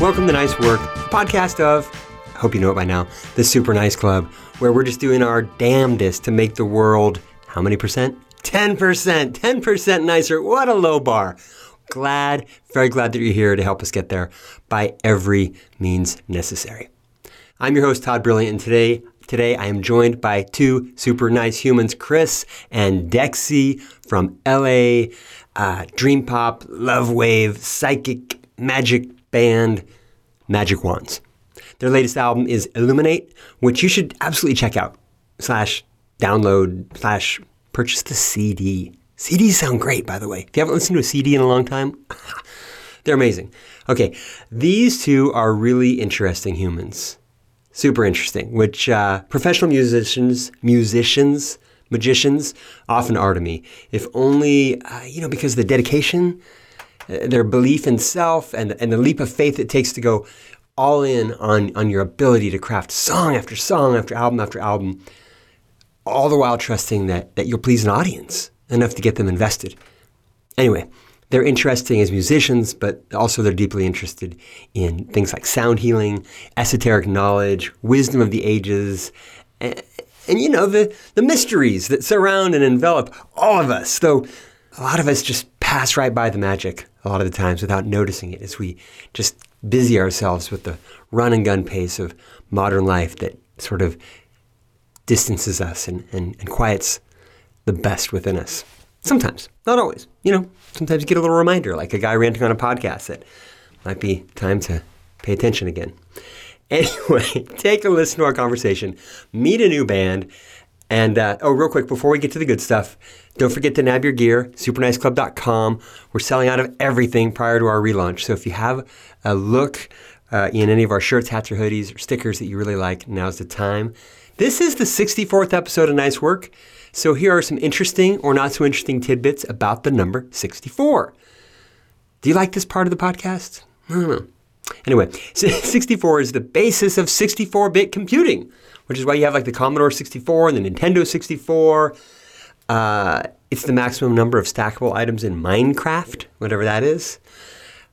Welcome to Nice Work, podcast of, I hope you know it by now, the Super Nice Club, where we're just doing our damnedest to make the world, how many percent? 10%, 10% nicer. What a low bar. Glad, very glad that you're here to help us get there by every means necessary. I'm your host, Todd Brilliant, and today, today I am joined by two super nice humans, Chris and Dexy from LA, uh, Dream Pop, Love Wave, Psychic, Magic band Magic Wands. Their latest album is Illuminate, which you should absolutely check out. Slash download slash purchase the CD. CDs sound great, by the way. If you haven't listened to a CD in a long time, they're amazing. Okay, these two are really interesting humans. Super interesting, which uh, professional musicians, musicians, magicians often are to me. If only, uh, you know, because of the dedication, their belief in self, and, and the leap of faith it takes to go all in on, on your ability to craft song after song after album after album, all the while trusting that, that you'll please an audience enough to get them invested. Anyway, they're interesting as musicians, but also they're deeply interested in things like sound healing, esoteric knowledge, wisdom of the ages, and, and you know, the, the mysteries that surround and envelop all of us. Though a lot of us just pass right by the magic a lot of the times without noticing it as we just busy ourselves with the run and gun pace of modern life that sort of distances us and, and, and quiets the best within us. Sometimes, not always. You know, sometimes you get a little reminder, like a guy ranting on a podcast that might be time to pay attention again. Anyway, take a listen to our conversation, meet a new band, and uh, oh, real quick, before we get to the good stuff, don't forget to nab your gear, superniceclub.com. We're selling out of everything prior to our relaunch. So if you have a look uh, in any of our shirts, hats, or hoodies, or stickers that you really like, now's the time. This is the 64th episode of Nice Work. So here are some interesting or not so interesting tidbits about the number 64. Do you like this part of the podcast? I don't know. Anyway, 64 is the basis of 64 bit computing which is why you have like the Commodore 64 and the Nintendo 64. Uh, it's the maximum number of stackable items in Minecraft, whatever that is.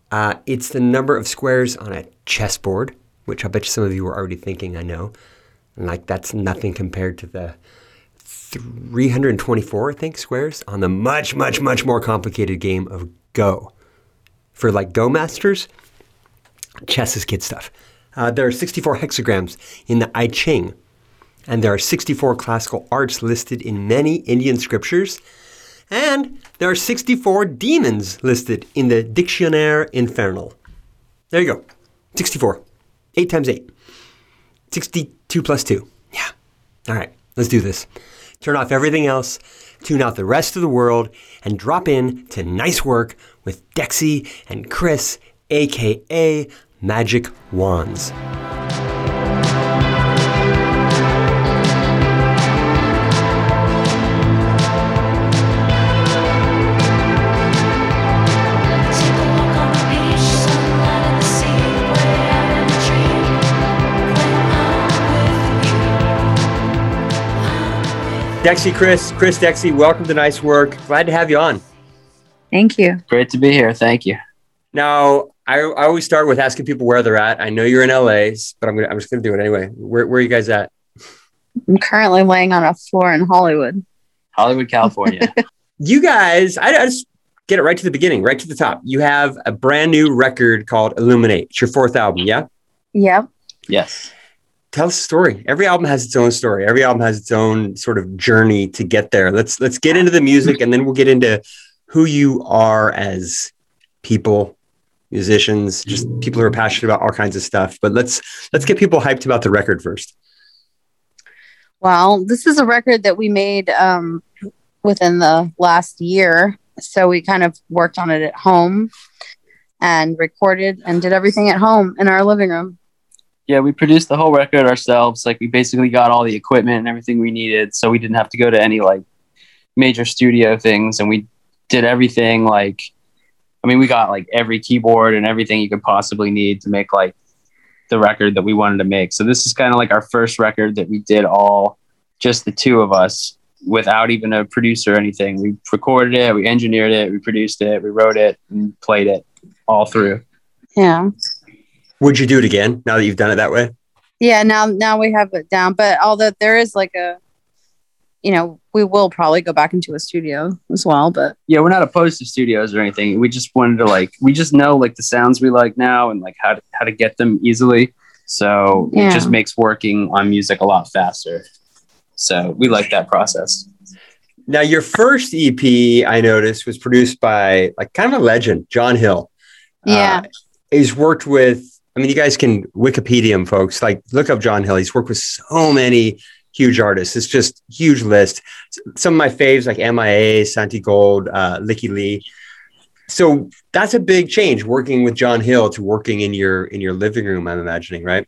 Uh, it's the number of squares on a chessboard, which I bet some of you are already thinking, I know. Like that's nothing compared to the 324, I think, squares on the much, much, much more complicated game of Go. For like Go masters, chess is kid stuff. Uh, there are 64 hexagrams in the I Ching, and there are 64 classical arts listed in many Indian scriptures, and there are 64 demons listed in the Dictionnaire Infernal. There you go. 64. 8 times 8. 62 plus 2. Yeah. All right, let's do this. Turn off everything else, tune out the rest of the world, and drop in to nice work with Dexy and Chris, aka Magic Wands. Dexy, Chris, Chris Dexy, welcome to Nice Work. Glad to have you on. Thank you. Great to be here. Thank you. Now, I, I always start with asking people where they're at. I know you're in LA, but I'm gonna I'm just gonna do it anyway. Where where are you guys at? I'm currently laying on a floor in Hollywood. Hollywood, California. you guys, I, I just get it right to the beginning, right to the top. You have a brand new record called Illuminate. It's your fourth album, yeah? Yep. yes. tell us a story. Every album has its own story. Every album has its own sort of journey to get there. Let's let's get into the music and then we'll get into who you are as people, musicians, just people who are passionate about all kinds of stuff. But let's let's get people hyped about the record first. Well, this is a record that we made um, within the last year. So we kind of worked on it at home and recorded and did everything at home in our living room. Yeah, we produced the whole record ourselves. Like we basically got all the equipment and everything we needed, so we didn't have to go to any like major studio things, and we did everything like. I mean, we got like every keyboard and everything you could possibly need to make like the record that we wanted to make. So this is kind of like our first record that we did all just the two of us without even a producer or anything. We recorded it, we engineered it, we produced it, we wrote it and played it all through. Yeah. Would you do it again now that you've done it that way? Yeah, now now we have it down. But although there is like a, you know, we will probably go back into a studio as well. But Yeah, we're not opposed to studios or anything. We just wanted to like we just know like the sounds we like now and like how to how to get them easily. So Yeah. it just makes working on music a lot faster. So we like that process. Now, your first EP I noticed was produced by like kind of a legend, John Hill. Yeah. Uh, he's worked with, I mean, you guys can Wikipedia him, folks. Like, look up John Hill. He's worked with so many huge artists. It's just huge list. Some of my faves like MIA, Santigold, uh, Lykke Li. So that's a big change working with John Hill to working in your in your living room. I'm imagining, right?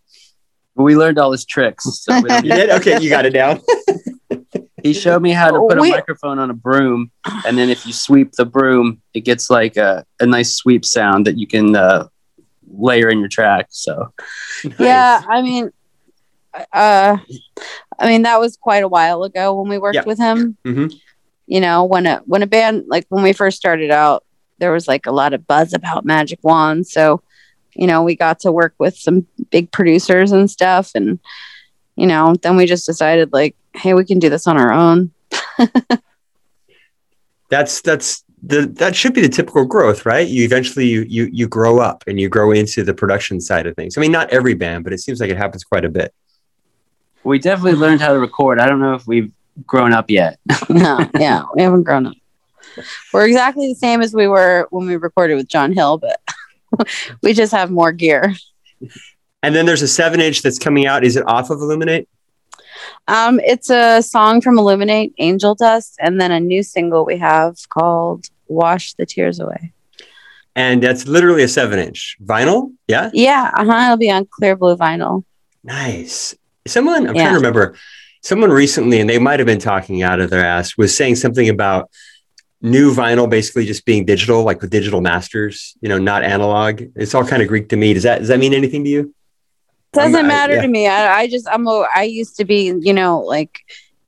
We learned all his tricks. So You did okay. You got it down. He showed me how to put a microphone on a broom, and then if you sweep the broom, it gets like a, a nice sweep sound that you can uh, layer in your track. So yeah, I mean, uh, I mean that was quite a while ago when we worked Yeah. with him. Mhm. You know, when a when a band like when we first started out, there was like a lot of buzz about Magic Wand. So, you know, we got to work with some big producers and stuff, and you know, then we just decided like, hey, we can do this on our own. that's that's the that should be the typical growth, right? You eventually you you you grow up and you grow into the production side of things. I mean, not every band, but it seems like it happens quite a bit. We definitely learned how to record. I don't know if we've grown up yet. no, yeah, we haven't grown up. We're exactly the same as we were when we recorded with John Hill, but we just have more gear. And then there's a seven inch that's coming out. Is it off of Illuminate? Um, it's a song from Illuminate, Angel Dust, and then a new single we have called Wash the Tears Away. And that's literally a seven inch vinyl. Yeah, Yeah, uh-huh. It'll be on clear blue vinyl. nice. Someone I'm Yeah. trying to remember. Someone recently, and they might have been talking out of their ass, was saying something about new vinyl basically just being digital, like with digital masters. You know, not analog. It's all kind of Greek to me. Does that does that mean anything to you? Doesn't I'm- I- matter yeah. to me. I, I just I'm a I used to be, you know, like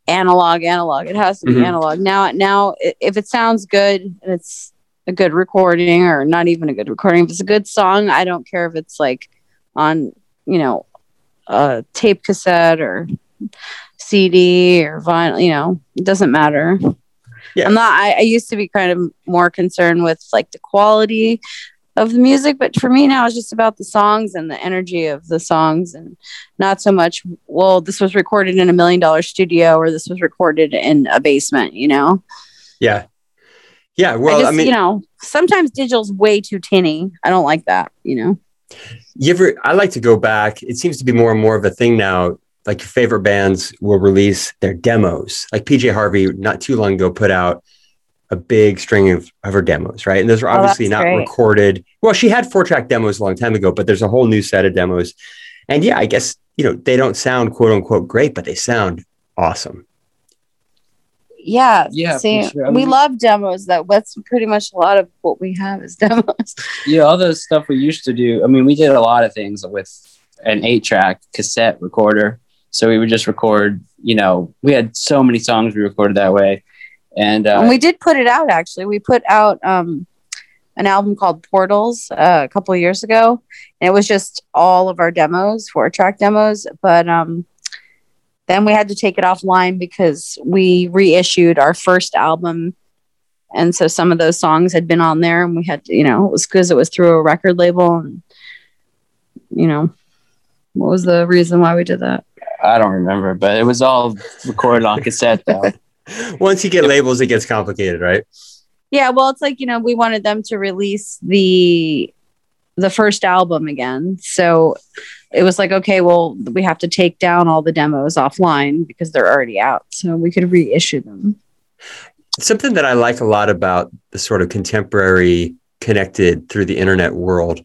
analog, analog. It has to be Mhm. analog. Now now if it sounds good and it's a good recording or not even a good recording, if it's a good song, I don't care if it's like on, you know, a tape cassette or CD or vinyl, you know, it doesn't matter. Yeah. I'm not I, I used to be kind of more concerned with like the quality of the music, but for me now it's just about the songs and the energy of the songs and not so much well this was recorded in a million dollar studio or this was recorded in a basement you know Yeah, yeah. Well, I, just, mean, you know sometimes digital's way too tinny i don't like that you know You ever? I like to go back. It seems to be more and more of a thing now. Like your favorite bands will release their demos. Like PJ Harvey, not too long ago, put out a big string of, of her demos, right? And those are Oh, obviously that's not great. recorded. Well, she had four track demos a long time ago, but there's a whole new set of demos. And yeah, I guess you know they don't sound quote unquote great, but they sound awesome. Yeah Yeah, sure. I we love demos that that's pretty much a lot of what we have is demos Yeah, all the stuff we used to do. I mean, we did a lot of things with an eight track cassette recorder. So we would just record, you know, we had so many songs we recorded that way. And, uh, and we did put it out actually we put out um an album called portals uh, a couple of years ago and it was just all of our demos four track demos but um then we had to take it offline because we reissued our first album and so some of those songs had been on there and we had to, you know it was because it was through a record label and you know what was the reason why we did that I don't remember, but it was all recorded on cassette though. Once you get labels, it gets complicated, right? Yeah, well, it's like you know we wanted them to release the the first album again, so it was like okay, well we have to take down all the demos offline because they're already out, so we could reissue them. something that I like a lot about the sort of contemporary connected through the internet world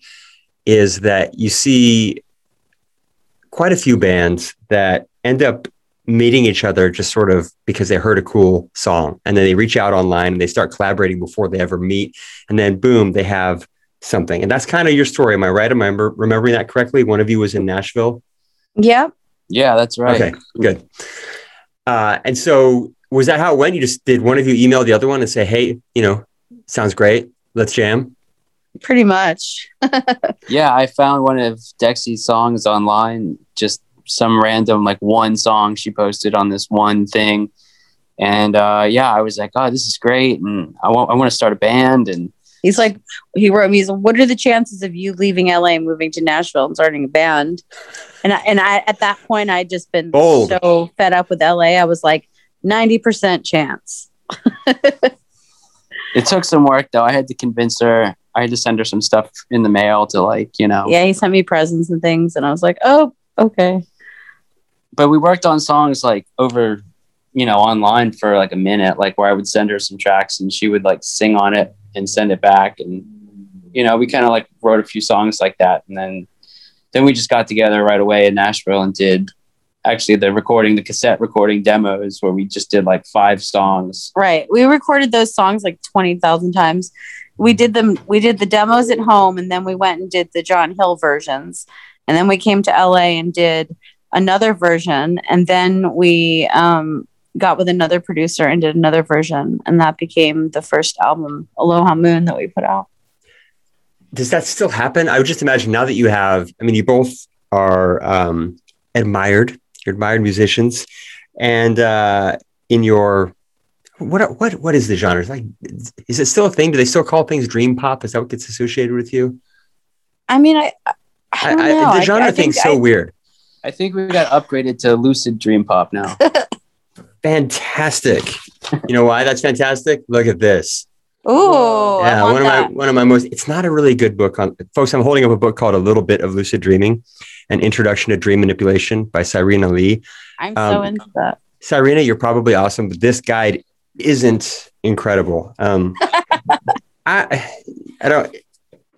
is that you see quite a few bands that end up meeting each other just sort of because they heard a cool song. And then they reach out online and they start collaborating before they ever meet. And then boom they have something and that's kind of your story am i right am i remember, remembering that correctly one of you was in nashville Yeah. Yeah, that's right. Okay, good. Uh, and so was that how it went? You just did one of you email the other one and say, "Hey, you know, sounds great. Let's jam." Pretty much. Yeah, I found one of Dexy's songs online, just some random like one song she posted on this one thing. And uh, yeah, I was like, oh, this is great. And I want, I want to start a band. And He's like, he wrote me, he's like, what are the chances of you leaving LA and moving to Nashville and starting a band? And I, and I, at that point, I'd just been Bold. so fed up with LA. I was like, 90% chance. it took some work though. I had to convince her, I had to send her some stuff in the mail to like, you know, Yeah, he sent me presents and things. And I was like, oh, okay. but we worked on songs like over you know online for like a minute like where i would send her some tracks and she would like sing on it and send it back and you know we kind of like wrote a few songs like that and then then we just got together right away in nashville and did actually the recording the cassette recording demos where we just did like five songs Right. We recorded those songs like 20,000 times. We did them, we did the demos at home and then we went and did the John Hill versions. And then we came to LA and did another version. And then we um, got with another producer and did another version. And that became the first album, Aloha Moon, that we put out. Does that still happen? I would just imagine now that you have, I mean, you both are um, admired, you're admired musicians, and uh, in your what what what is the genre? Is, like, is it still a thing? Do they still call things dream pop? Is that what gets associated with you? I mean, I, I, I don't know. the genre I thing's think so I- weird. i think we got upgraded to lucid dream pop now Fantastic. you know why that's fantastic? Look at this. Ooh, I yeah, one of that. my one of my most. It's not a really good book on folks. I'm holding up a book called A Little Bit of Lucid Dreaming, an introduction to dream manipulation by Cyrena Lee. I'm so um, into that. Cyrena, you're probably awesome, but this guide isn't incredible. Um, I I don't.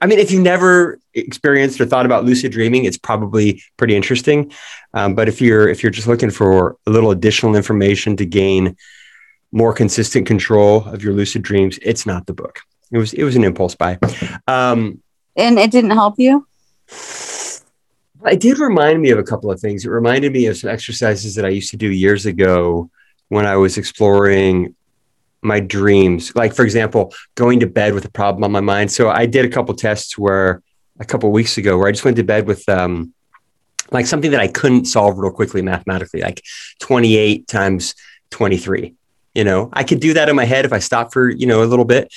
I mean, if you never experienced or thought about lucid dreaming, it's probably pretty interesting. Um, but if you're if you're just looking for a little additional information to gain more consistent control of your lucid dreams, it's not the book. It was it was an impulse buy. Um, And it didn't help you? it did remind me of a couple of things. It reminded me of some exercises that I used to do years ago when I was exploring my dreams. Like, for example, going to bed with a problem on my mind. So I did a couple tests where a couple weeks ago where I just went to bed with um, like something that I couldn't solve real quickly mathematically, like 28 times 23. You know, I could do that in my head if I stopped for, you know, a little bit.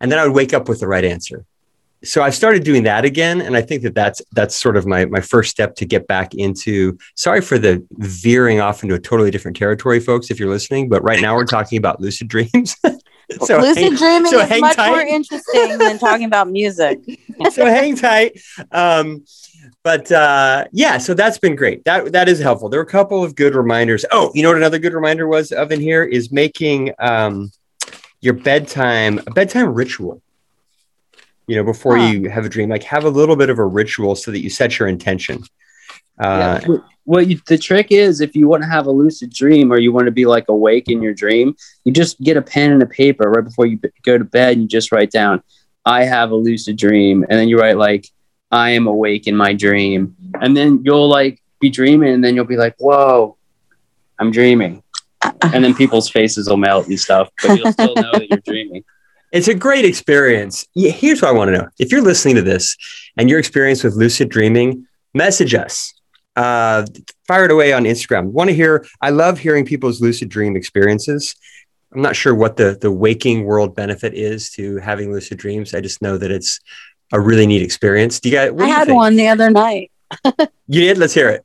And then I would wake up with the right answer so I've started doing that again, and I think that that's that's sort of my my first step to get back into. Sorry for the veering off into a totally different territory, folks. If you're listening, but right now we're talking about lucid dreams. so Lucid hang, dreaming so is much tight. more interesting than talking about music. so hang tight. Um, but uh, yeah, so that's been great. That that is helpful. There are a couple of good reminders. Oh, you know what another good reminder was of in here is making um, your bedtime a bedtime ritual. You know, before Huh. you have a dream, like have a little bit of a ritual so that you set your intention. Uh, Yeah. What you, the trick is, if you want to have a lucid dream or you want to be like awake in your dream, you just get a pen and a paper right before you b- go to bed. And you just write down, "I have a lucid dream," and then you write like, "I am awake in my dream," and then you'll like be dreaming, and then you'll be like, "Whoa, I'm dreaming," and then people's faces will melt and stuff, but you'll still know that you're dreaming. It's a great experience. Here's what I want to know. If you're listening to this and your experience with lucid dreaming, message us. Uh, fire it away on Instagram. Want to hear? I love hearing people's lucid dream experiences. I'm not sure what the the waking world benefit is to having lucid dreams. I just know that it's a really neat experience. Do you guys? I you had think? one the other night. You did. Let's hear it.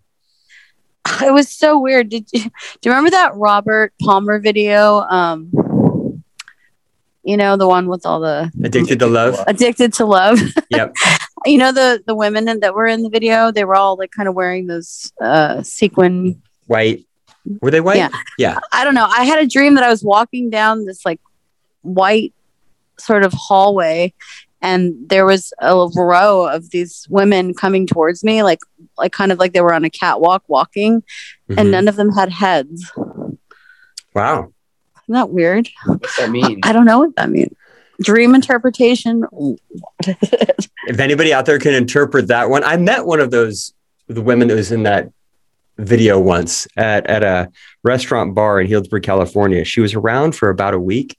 It was so weird. Did you do you remember that Robert Palmer video? Um, you know the one with all the Addicted to love. addicted to love. Yep. you know the the women that were in the video. They were all like kind of wearing those uh sequin. White. Were they white? Yeah. Yeah. I don't know. I had a dream that I was walking down this like white sort of hallway, and there was a row of these women coming towards me, like like kind of like they were on a catwalk walking, Mhm. and none of them had heads. wow. Isn't that weird? What's that mean? I don't know what that means. Dream interpretation. if anybody out there can interpret that one, I met one of those the women that was in that video once at, at a restaurant bar in Healdsburg, California. She was around for about a week.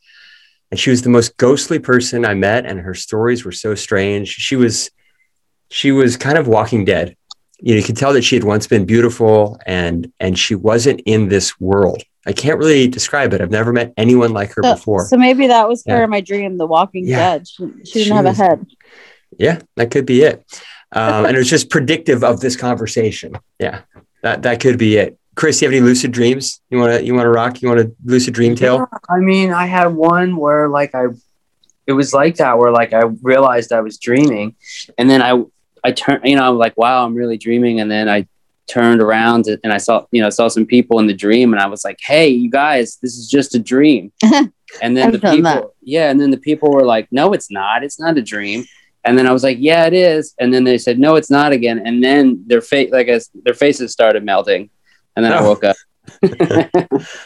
and she was the most ghostly person I met, and her stories were so strange. She was, she was kind of Walking Dead. You know, you could tell that she had once been beautiful, and and she wasn't in this world. I can't really describe it. I've never met anyone like her So, before. so maybe that was her Yeah. in my dream, The Walking Yeah. Dead. She, she didn't She have was- a head. Yeah, that could be it. Um, and it was just predictive of this conversation. Yeah, that that could be it. Chris, you have any lucid dreams? You want to you want to rock? You want a lucid dream tale? Yeah, I mean, I had one where like I, it was like that where like I realized I was dreaming, and then I I turned, you know, I'm like, wow, I'm really dreaming, and then I turned around and I saw, you know, saw some people in the dream, and I was like, hey, you guys, this is just a dream, and then the people, that. yeah, and then the people were like, no, it's not, it's not a dream. And then I was like, "Yeah, it is." And then they said, "No, it's not again." And then their face, like, as their faces started melting, and then I Oh. woke up.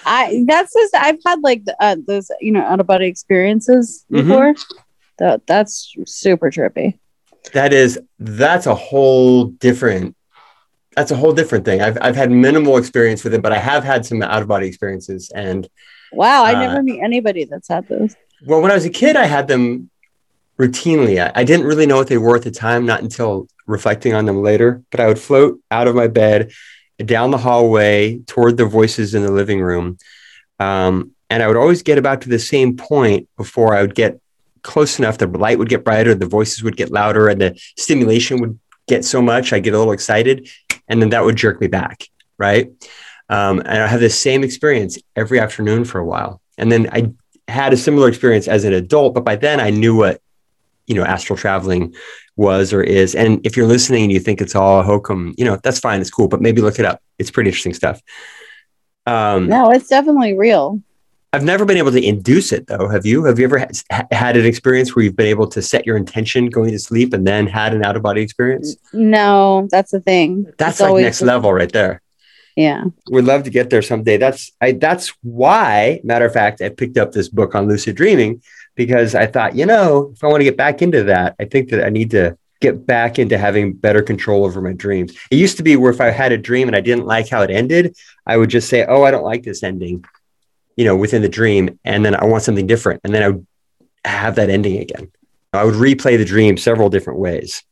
I that's just I've had like the, uh, those you know out of body experiences Mhm. before. That that's super trippy. That is that's a whole different that's a whole different thing. I've I've had minimal experience with it, but I have had some out of body experiences. And Wow, I Uh, never meet anybody that's had those. well, when I was a kid, I had them routinely. I, I didn't really know what they were at the time, not until reflecting on them later. But I would float out of my bed down the hallway toward the voices in the living room. Um, and I would always get about to the same point before I would get close enough. The light would get brighter, the voices would get louder, and the stimulation would get so much. I get a little excited, and then that would jerk me back. Right. Um, and I have the same experience every afternoon for a while. And then I had a similar experience as an adult, but by then I knew what, you know, astral traveling was or is. And if you're listening and you think it's all hokum, you know, that's fine. It's cool, but maybe look it up. It's pretty interesting stuff. Um, No, it's definitely real. I've never been able to induce it though. Have you? Have you ever ha- had an experience where you've been able to set your intention going to sleep and then had an out of body experience? No, that's the thing. That's It's like next level right there. Yeah. We'd love to get there someday. That's I that's why, matter of fact, I picked up this book on lucid dreaming because I thought, you know, if I want to get back into that, I think that I need to get back into having better control over my dreams. It used to be where if I had a dream and I didn't like how it ended, I would just say, "Oh, I don't like this ending." You know, within the dream, and then I want something different, and then I would have that ending again. I would replay the dream several different ways.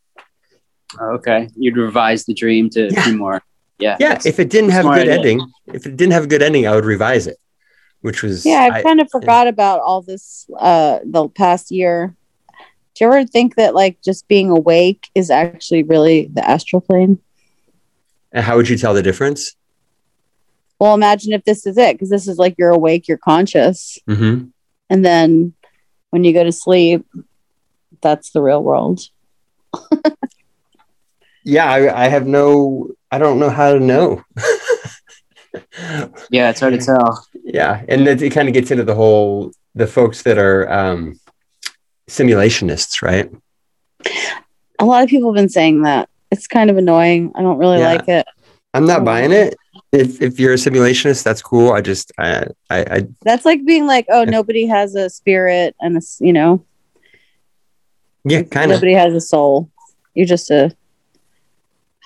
Okay, you'd revise the dream to Yeah. be more. Yeah. Yeah, if it didn't have a good idea. ending, if it didn't have a good ending, I would revise it, which was Yeah, I, I- kind of forgot about all this uh the past year. Do you ever think that like just being awake is actually really the astral plane? And how would you tell the difference? Well, imagine if this is it, because this is like you're awake, you're conscious, hmm and then when you go to sleep, that's the real world. Yeah, I, I have no, I don't know how to know. Yeah, it's hard to tell. yeah, and it, it kind of gets into the whole the folks that are um, simulationists, right? A lot of people have been saying that. It's kind of annoying. I don't really Yeah. like it. I'm not buying it. If if you're a simulationist, that's cool. I just I I, I That's like being like, oh, Yeah. nobody has a spirit and a, you know, yeah, kind of. nobody has a soul. You're just a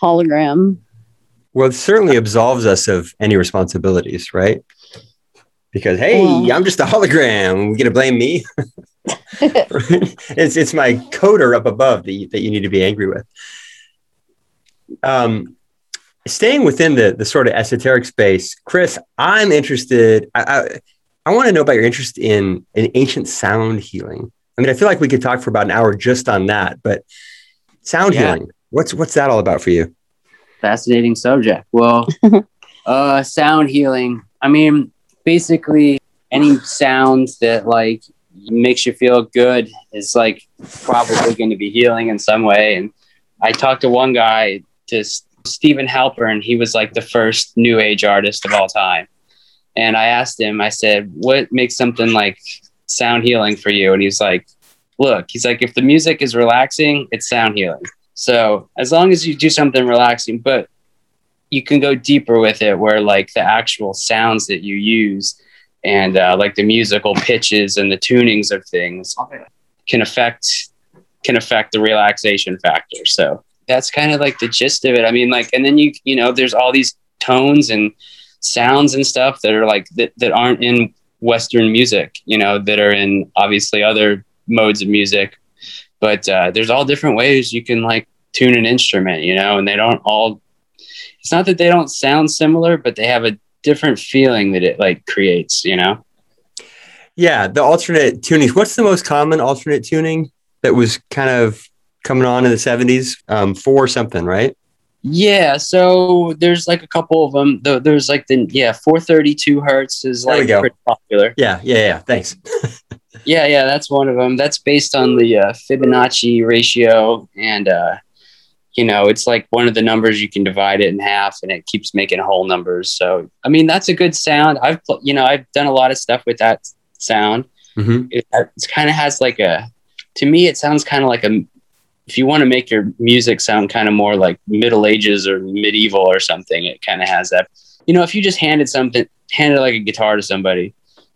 hologram. Well, it certainly absolves us of any responsibilities, right? Because hey, Yeah. I'm just a hologram. You gonna blame me? it's it's my coder up above that you, that you need to be angry with. Um, staying within the the sort of esoteric space, Chris, I'm interested. I I, I want to know about your interest in in ancient sound healing. I mean, I feel like we could talk for about an hour just on that, but sound Yeah. healing. What's what's that all about for you? Fascinating subject. Well, uh, sound healing. I mean, basically, any sound that like makes you feel good is like probably going to be healing in some way. And I talked to one guy, S- Steven Halpern. He was like the first new age artist of all time. And I asked him, I said, "What makes something like sound healing for you?" And he's like, "Look, he's like, if the music is relaxing, it's sound healing." So as long as you do something relaxing, but you can go deeper with it, where like the actual sounds that you use and uh, like the musical pitches and the tunings of things can affect can affect the relaxation factor. So that's kind of like the gist of it. I mean, like, and then you you know, there's all these tones and sounds and stuff that are like that, that aren't in Western music, you know, that are in obviously other modes of music. But uh, there's all different ways you can like tune an instrument, you know, and they don't all. It's not that they don't sound similar, but they have a different feeling that it like creates, you know. Yeah, the alternate tunings. What's the most common alternate tuning that was kind of coming on in the 70s? Um, four something, right? Yeah, so there's like a couple of them. There's like the yeah, 432 hertz is like pretty popular. Yeah, yeah, yeah. Thanks. Yeah, yeah, that's one of them. That's based on the uh, Fibonacci ratio, and uh, you know, it's like one of the numbers you can divide it in half, and it keeps making whole numbers. So, I mean, that's a good sound. I've pl- you know, I've done a lot of stuff with that sound. hmm It, it kind of has like a, to me, it sounds kind of like a. If you want to make your music sound kind of more like Middle Ages or medieval or something, it kind of has that. You know, if you just handed something, handed like a guitar to somebody,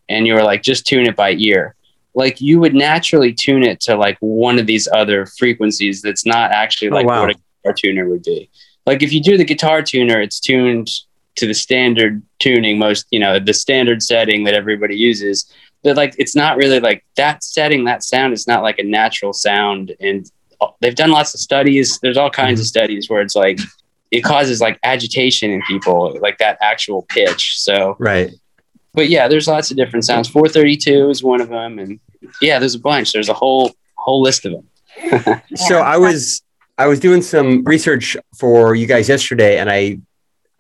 and you were like, just tune it by ear like you would naturally tune it to like one of these other frequencies that's not actually Oh, like wow. what a guitar tuner would be. Like if you do the guitar tuner, it's tuned to the standard tuning, most you know, the standard setting that everybody uses. But like it's not really like that setting, that sound is not like a natural sound. And they've done lots of studies. There's all kinds of mm-hmm. studies where it's like it causes like agitation in people, like that actual pitch. So Right. but yeah, there's lots of different sounds. 432 is one of them, and yeah, there's a bunch. There's a whole whole list of them. So I was I was doing some research for you guys yesterday, and I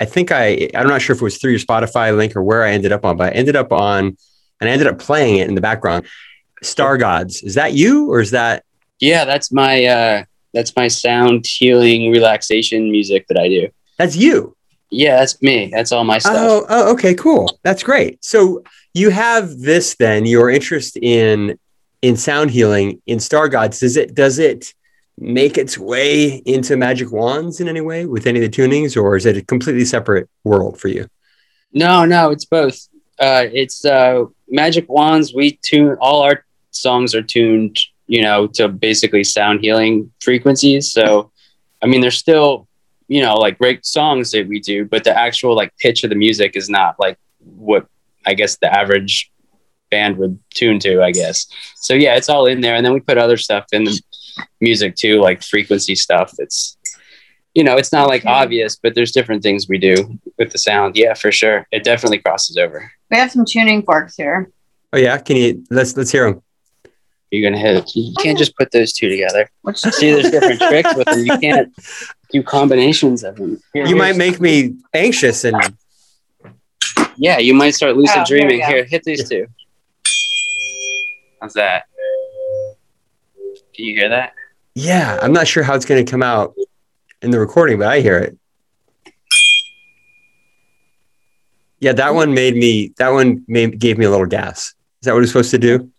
I think I I'm not sure if it was through your Spotify link or where I ended up on, but I ended up on and I ended up playing it in the background. Star Gods. Is that you or is that Yeah, that's my uh, that's my sound healing relaxation music that I do. that's you? Yeah, that's me. That's all my stuff. Oh, oh, okay, cool. That's great. So you have this then, your interest in in sound healing in Star Gods. Does it does it make its way into Magic Wands in any way with any of the tunings, or is it a completely separate world for you? No, no, it's both. Uh, it's uh, Magic Wands. We tune all our songs are tuned, you know, to basically sound healing frequencies. So, I mean, there's still, you know, like great songs that we do, but the actual like pitch of the music is not like what I guess the average band would tune to. I guess. So yeah, it's all in there, and then we put other stuff in the music too, like frequency stuff. It's, you know, it's not like obvious, but there's different things we do with the sound. Yeah, for sure. It definitely crosses over. We have some tuning forks here. Oh yeah, can you let's let's hear them. You're gonna hit. You can't just put those two together. See, there's different tricks with them. You can't do combinations of them. Here- You might make me anxious and Yeah, you might start lucid Oh, dreaming. Here, hit these two. How's that? Can you hear that? yeah, I'm not sure how it's going to come out in the recording, but I hear it. Yeah, that one made me. That one made, gave me a little gas. Is that what it's supposed to do?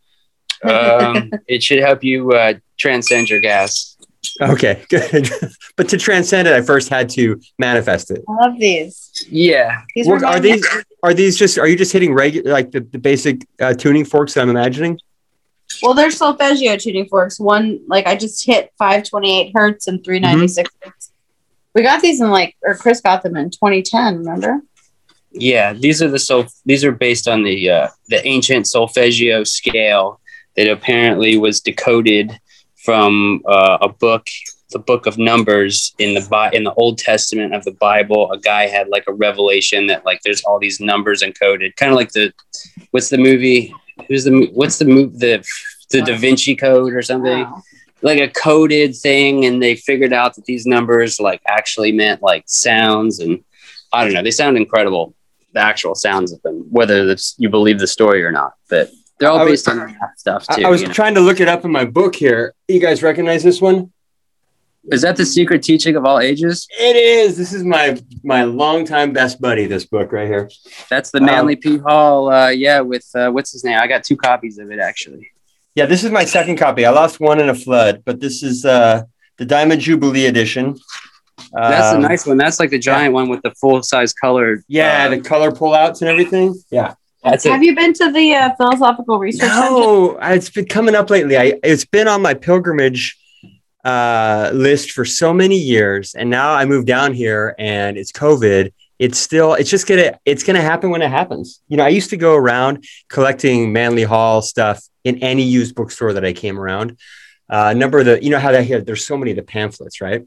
Um, it should help you uh, transcend your gas. Okay, good. but to transcend it, I first had to manifest it. I love these. Yeah, These Well, are these are these just are you just hitting regular like the, the basic uh, tuning forks that I'm imagining? well, they're solfeggio tuning forks. One like I just hit 528 hertz and 396 hertz. We got these in like, or Chris got them in 2010. Remember? Yeah, these are the sol- these are based on the uh, the ancient solfeggio scale that apparently was decoded from uh, a book, the book of Numbers in the Bi- in the Old Testament of the Bible. A guy had like a revelation that like there's all these numbers encoded, kind of like the what's the movie? Who's the what's the move the the Da Vinci Code or something? Wow. like a coded thing and they figured out that these numbers like actually meant like sounds and i don't know they sound incredible the actual sounds of them whether that's, you believe the story or not but they're all I was- based on stuff I, too I was you know. trying to look it up in my book here. You guys recognize this one? is that the secret teaching of all ages It is. This is my my longtime best buddy. This book right here. that's the Um, manly p hall uh, yeah with uh, what's his name i got two copies of it actually Yeah, this is my second copy. I lost one in a flood, but this is uh, the Diamond Jubilee edition. that's Um, the nice one that's like the giant one with the full size color Yeah, uh, the color pullouts and everything. Yeah. That's it Have you been to the uh, philosophical research center? No, it's been coming up lately. I it's been on my pilgrimage uh, list for so many years, and now I moved down here, and it's COVID, it's still it's just gonna it's gonna happen when it happens. You know, I used to go around collecting Manly Hall stuff in any used bookstore that I came around. Uh, a number of the you know how they have there's so many of the pamphlets, right?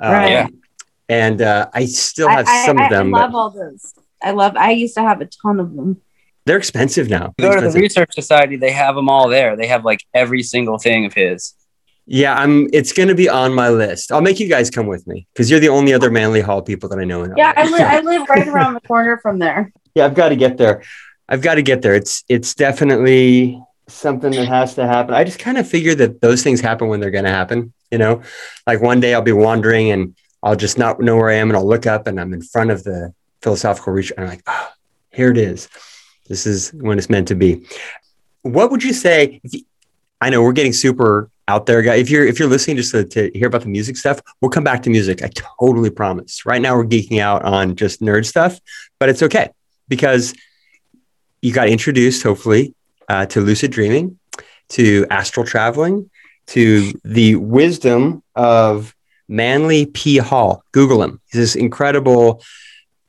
Um, Right. Yeah. And uh, I still have I, some I, of them. I love but all those. I love. I used to have a ton of them. They're expensive now. You go to the research society, they have them all there. They have like every single thing of his. Yeah, I'm. It's going to be on my list. I'll make you guys come with me because you're the only other Manly Hall people that I know. In Yeah, I, li- I live right around the corner from there. yeah, I've got to get there. I've got to get there. It's it's definitely something that has to happen. I just kind of figure that those things happen when they're going to happen. You know, like one day I'll be wandering and I'll just not know where I am, and I'll look up and I'm in front of the philosophical reach, and I'm like, oh, here it is. This is when it's meant to be. What would you say? I know we're getting super out there, guy. If you're if you're listening just to, to hear about the music stuff, we'll come back to music. I totally promise. Right now we're geeking out on just nerd stuff, but it's okay because you got introduced, hopefully, uh, to lucid dreaming, to astral traveling, to the wisdom of Manly P. Hall. Google him. He's this incredible.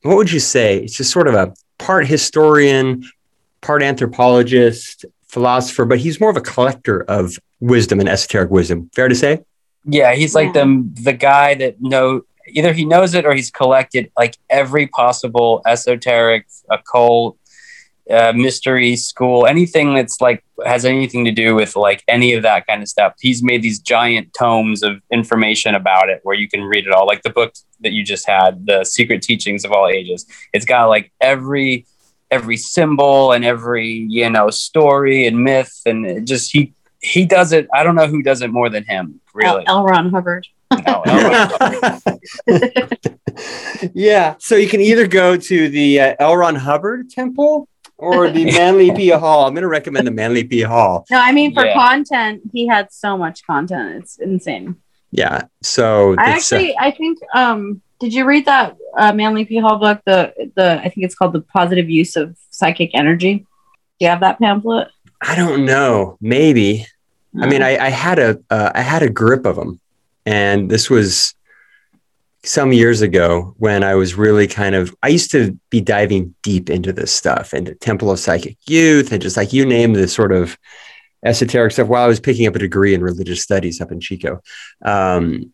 What would you say? It's just sort of a part historian, part anthropologist, philosopher, but he's more of a collector of wisdom and esoteric wisdom. Fair to say? Yeah, he's like the the guy that know either he knows it or he's collected like every possible esoteric, occult, uh, mystery school, anything that's like has anything to do with like any of that kind of stuff. He's made these giant tomes of information about it where you can read it all. Like the book that you just had, The Secret Teachings of All Ages. It's got like every every symbol and every you know story and myth and it just he he does it. I don't know who does it more than him. Really. L. L. Ron Hubbard. No, no. yeah. So you can either go to the uh, L. Ron Hubbard Temple or the Manly P. Hall. I'm going to recommend the Manly P. Hall. No, I mean for Yeah. content, he had so much content. It's insane. Yeah. So I it's, uh, actually, I think, um, did you read that uh, Manly P. Hall book? The the I think it's called the Positive Use of Psychic Energy. Do you have that pamphlet? I don't know. Maybe. I mean, I, I had a uh, I had a grip of them, and this was some years ago when I was really kind of I used to be diving deep into this stuff into Temple of Psychic Youth and just like you name this sort of esoteric stuff while I was picking up a degree in religious studies up in Chico. Um,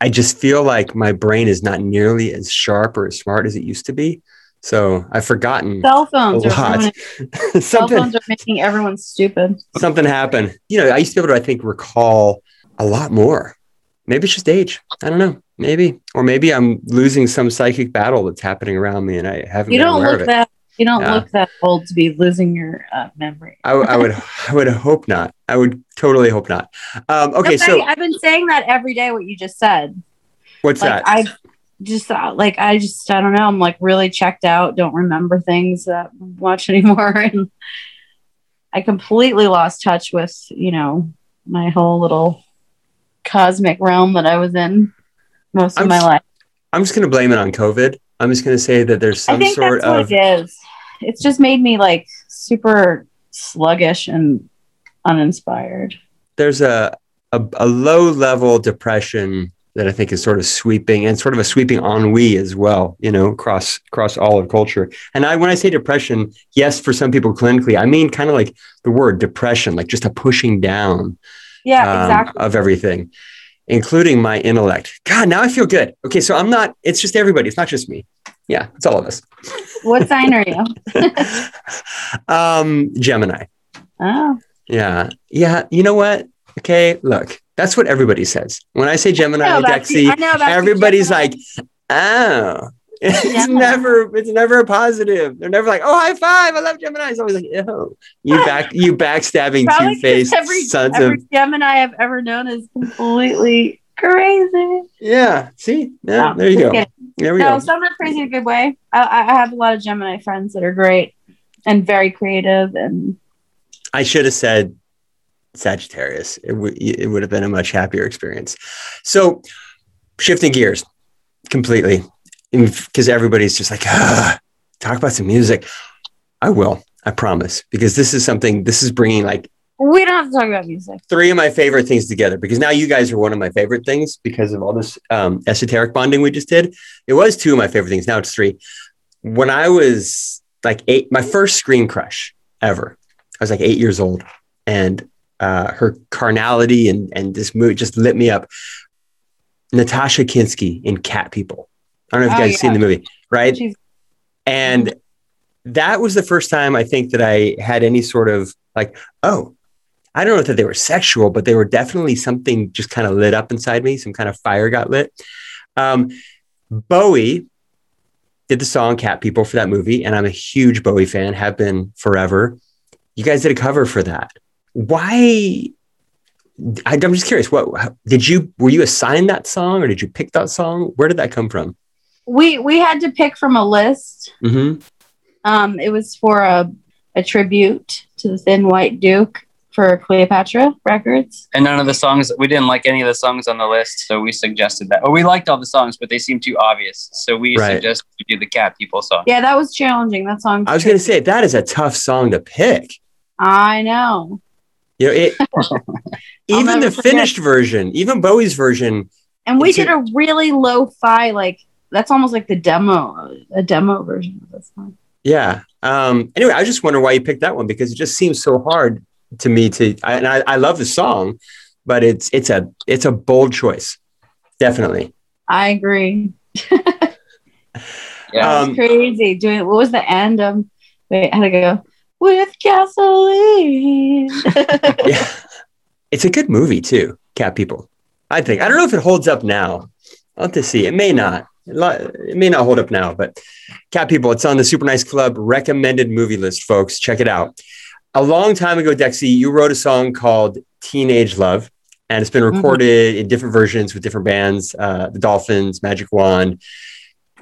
I just feel like my brain is not nearly as sharp or as smart as it used to be. So I've forgotten cell phones a are lot. cell phones are making everyone stupid. something happened. You know, I used to be able to, I think, recall a lot more. Maybe it's just age. I don't know. Maybe, or maybe I'm losing some psychic battle that's happening around me, and I haven't You don't look that you don't Yeah. look that old to be losing your uh, memory. I, I would, I would hope not. I would totally hope not. Um, okay, so I've been saying that every day. What you just said. what's like that? I just uh, like I just I don't know. I'm like really checked out. Don't remember things that much anymore, and I completely lost touch with you know my whole little cosmic realm that I was in most of I'm my s- life. I'm just going to blame it on COVID. I'm just going to say that there's some sort of it is. It's just made me like super sluggish and uninspired. there's a, a a low level depression that I think is sort of sweeping and sort of a sweeping ennui as well, you know, across across all of culture. And I when I say depression, yes, for some people clinically, I mean kind of like the word depression, like just a pushing down Yeah, um, exactly. of everything, including my intellect. God, now I feel good. Okay, so I'm not. It's just everybody. It's not just me. Yeah, it's all of us. What sign are you? um, Gemini. Oh, Yeah. Yeah. You know what? Okay. Look, that's what everybody says. When I say Gemini. Dexy, I you, everybody's Gemini. like, oh. It's Yeah. never, it's never a positive. They're never like, oh, high five. I love Gemini. It's always like. You back, you backstabbing two faced sons every of. Gemini I've ever known is completely crazy. Yeah. See? Yeah. No, there you go. kidding. There we No, go. some not crazy in a good way. I, I I have a lot of Gemini friends that are great and very creative and I should have said Sagittarius. It, would it would have been a much happier experience. So, shifting gears completely, because everybody's just like, ah, talk about some music. I will, I promise, because this is something, this is bringing like We don't have to talk about music. three of my favorite things together because now you guys are one of my favorite things because of all this um, esoteric bonding we just did. It was two of my favorite things. Now it's three. When I was like eight, my first screen crush ever, I was like eight years old, and uh, her carnality and and this movie just lit me up. Nastassja Kinski in Cat People. I don't know if you Oh, guys seen the movie, right? She's- And that was the first time I think that I had any sort of like, oh, I don't know that they were sexual, but they were definitely something just kind of lit up inside me. Some kind of fire got lit. Um, Bowie did the song Cat People for that movie, and I'm a huge Bowie fan, have been forever. You guys did a cover for that. Why? I, I'm just curious. What did you? Were you assigned that song, or did you pick that song? Where did that come from? We we had to pick from a list. hmm Um, it was for a a tribute to the Thin White Duke for Cleopatra Records. And none of the songs we didn't like any of the songs on the list, so we suggested that. Or we liked all the songs, but they seemed too obvious, so we Right. suggested we do the Cat People song. Yeah, that was challenging. That song. I was going to say that is a tough song to pick. I know. You know, it, even the forget. finished version, even Bowie's version, And we did a really lo-fi, like that's almost like the demo, a demo version of this song. yeah. Um, anyway, I just wonder why you picked that one because it just seems so hard to me to. I, and I, I love the song, but it's it's a it's a bold choice, definitely. I agree. Yeah. Um, crazy. Doing what was the end? Um, wait, how to go with gasoline? yeah, it's a good movie too. Cat People, I think. I don't know if it holds up now. I'll have to see. It may not. It may not hold up now, but Cat People, it's on the Super Nice Club recommended movie list, folks. Check it out. A long time ago, Dexy, you wrote a song called Teenage Love, and it's been recorded in different versions with different bands, uh, the Dolphins, Magic Wand.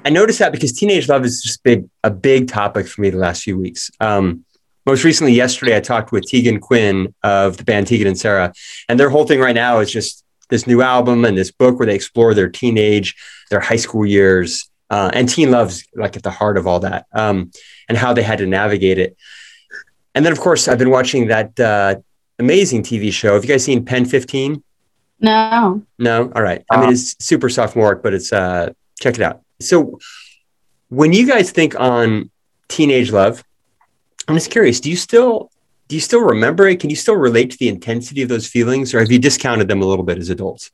I noticed that because Teenage Love is just big, a big topic for me the last few weeks. Um, most recently, yesterday, I talked with Tegan Quinn of the band Tegan and Sara, and their whole thing right now is just this new album and this book where they explore their teenage, their high school years, uh, and teen love's like at the heart of all that, um, and how they had to navigate it. And then, of course, I've been watching that uh, amazing TV show. Have you guys seen PEN15? no, No, all right. I mean, it's super sophomoric, but it's uh, check it out. So, when you guys think on teenage love, I'm just curious. Do you still do you still remember it? Can you still relate to the intensity of those feelings, or have you discounted them a little bit as adults?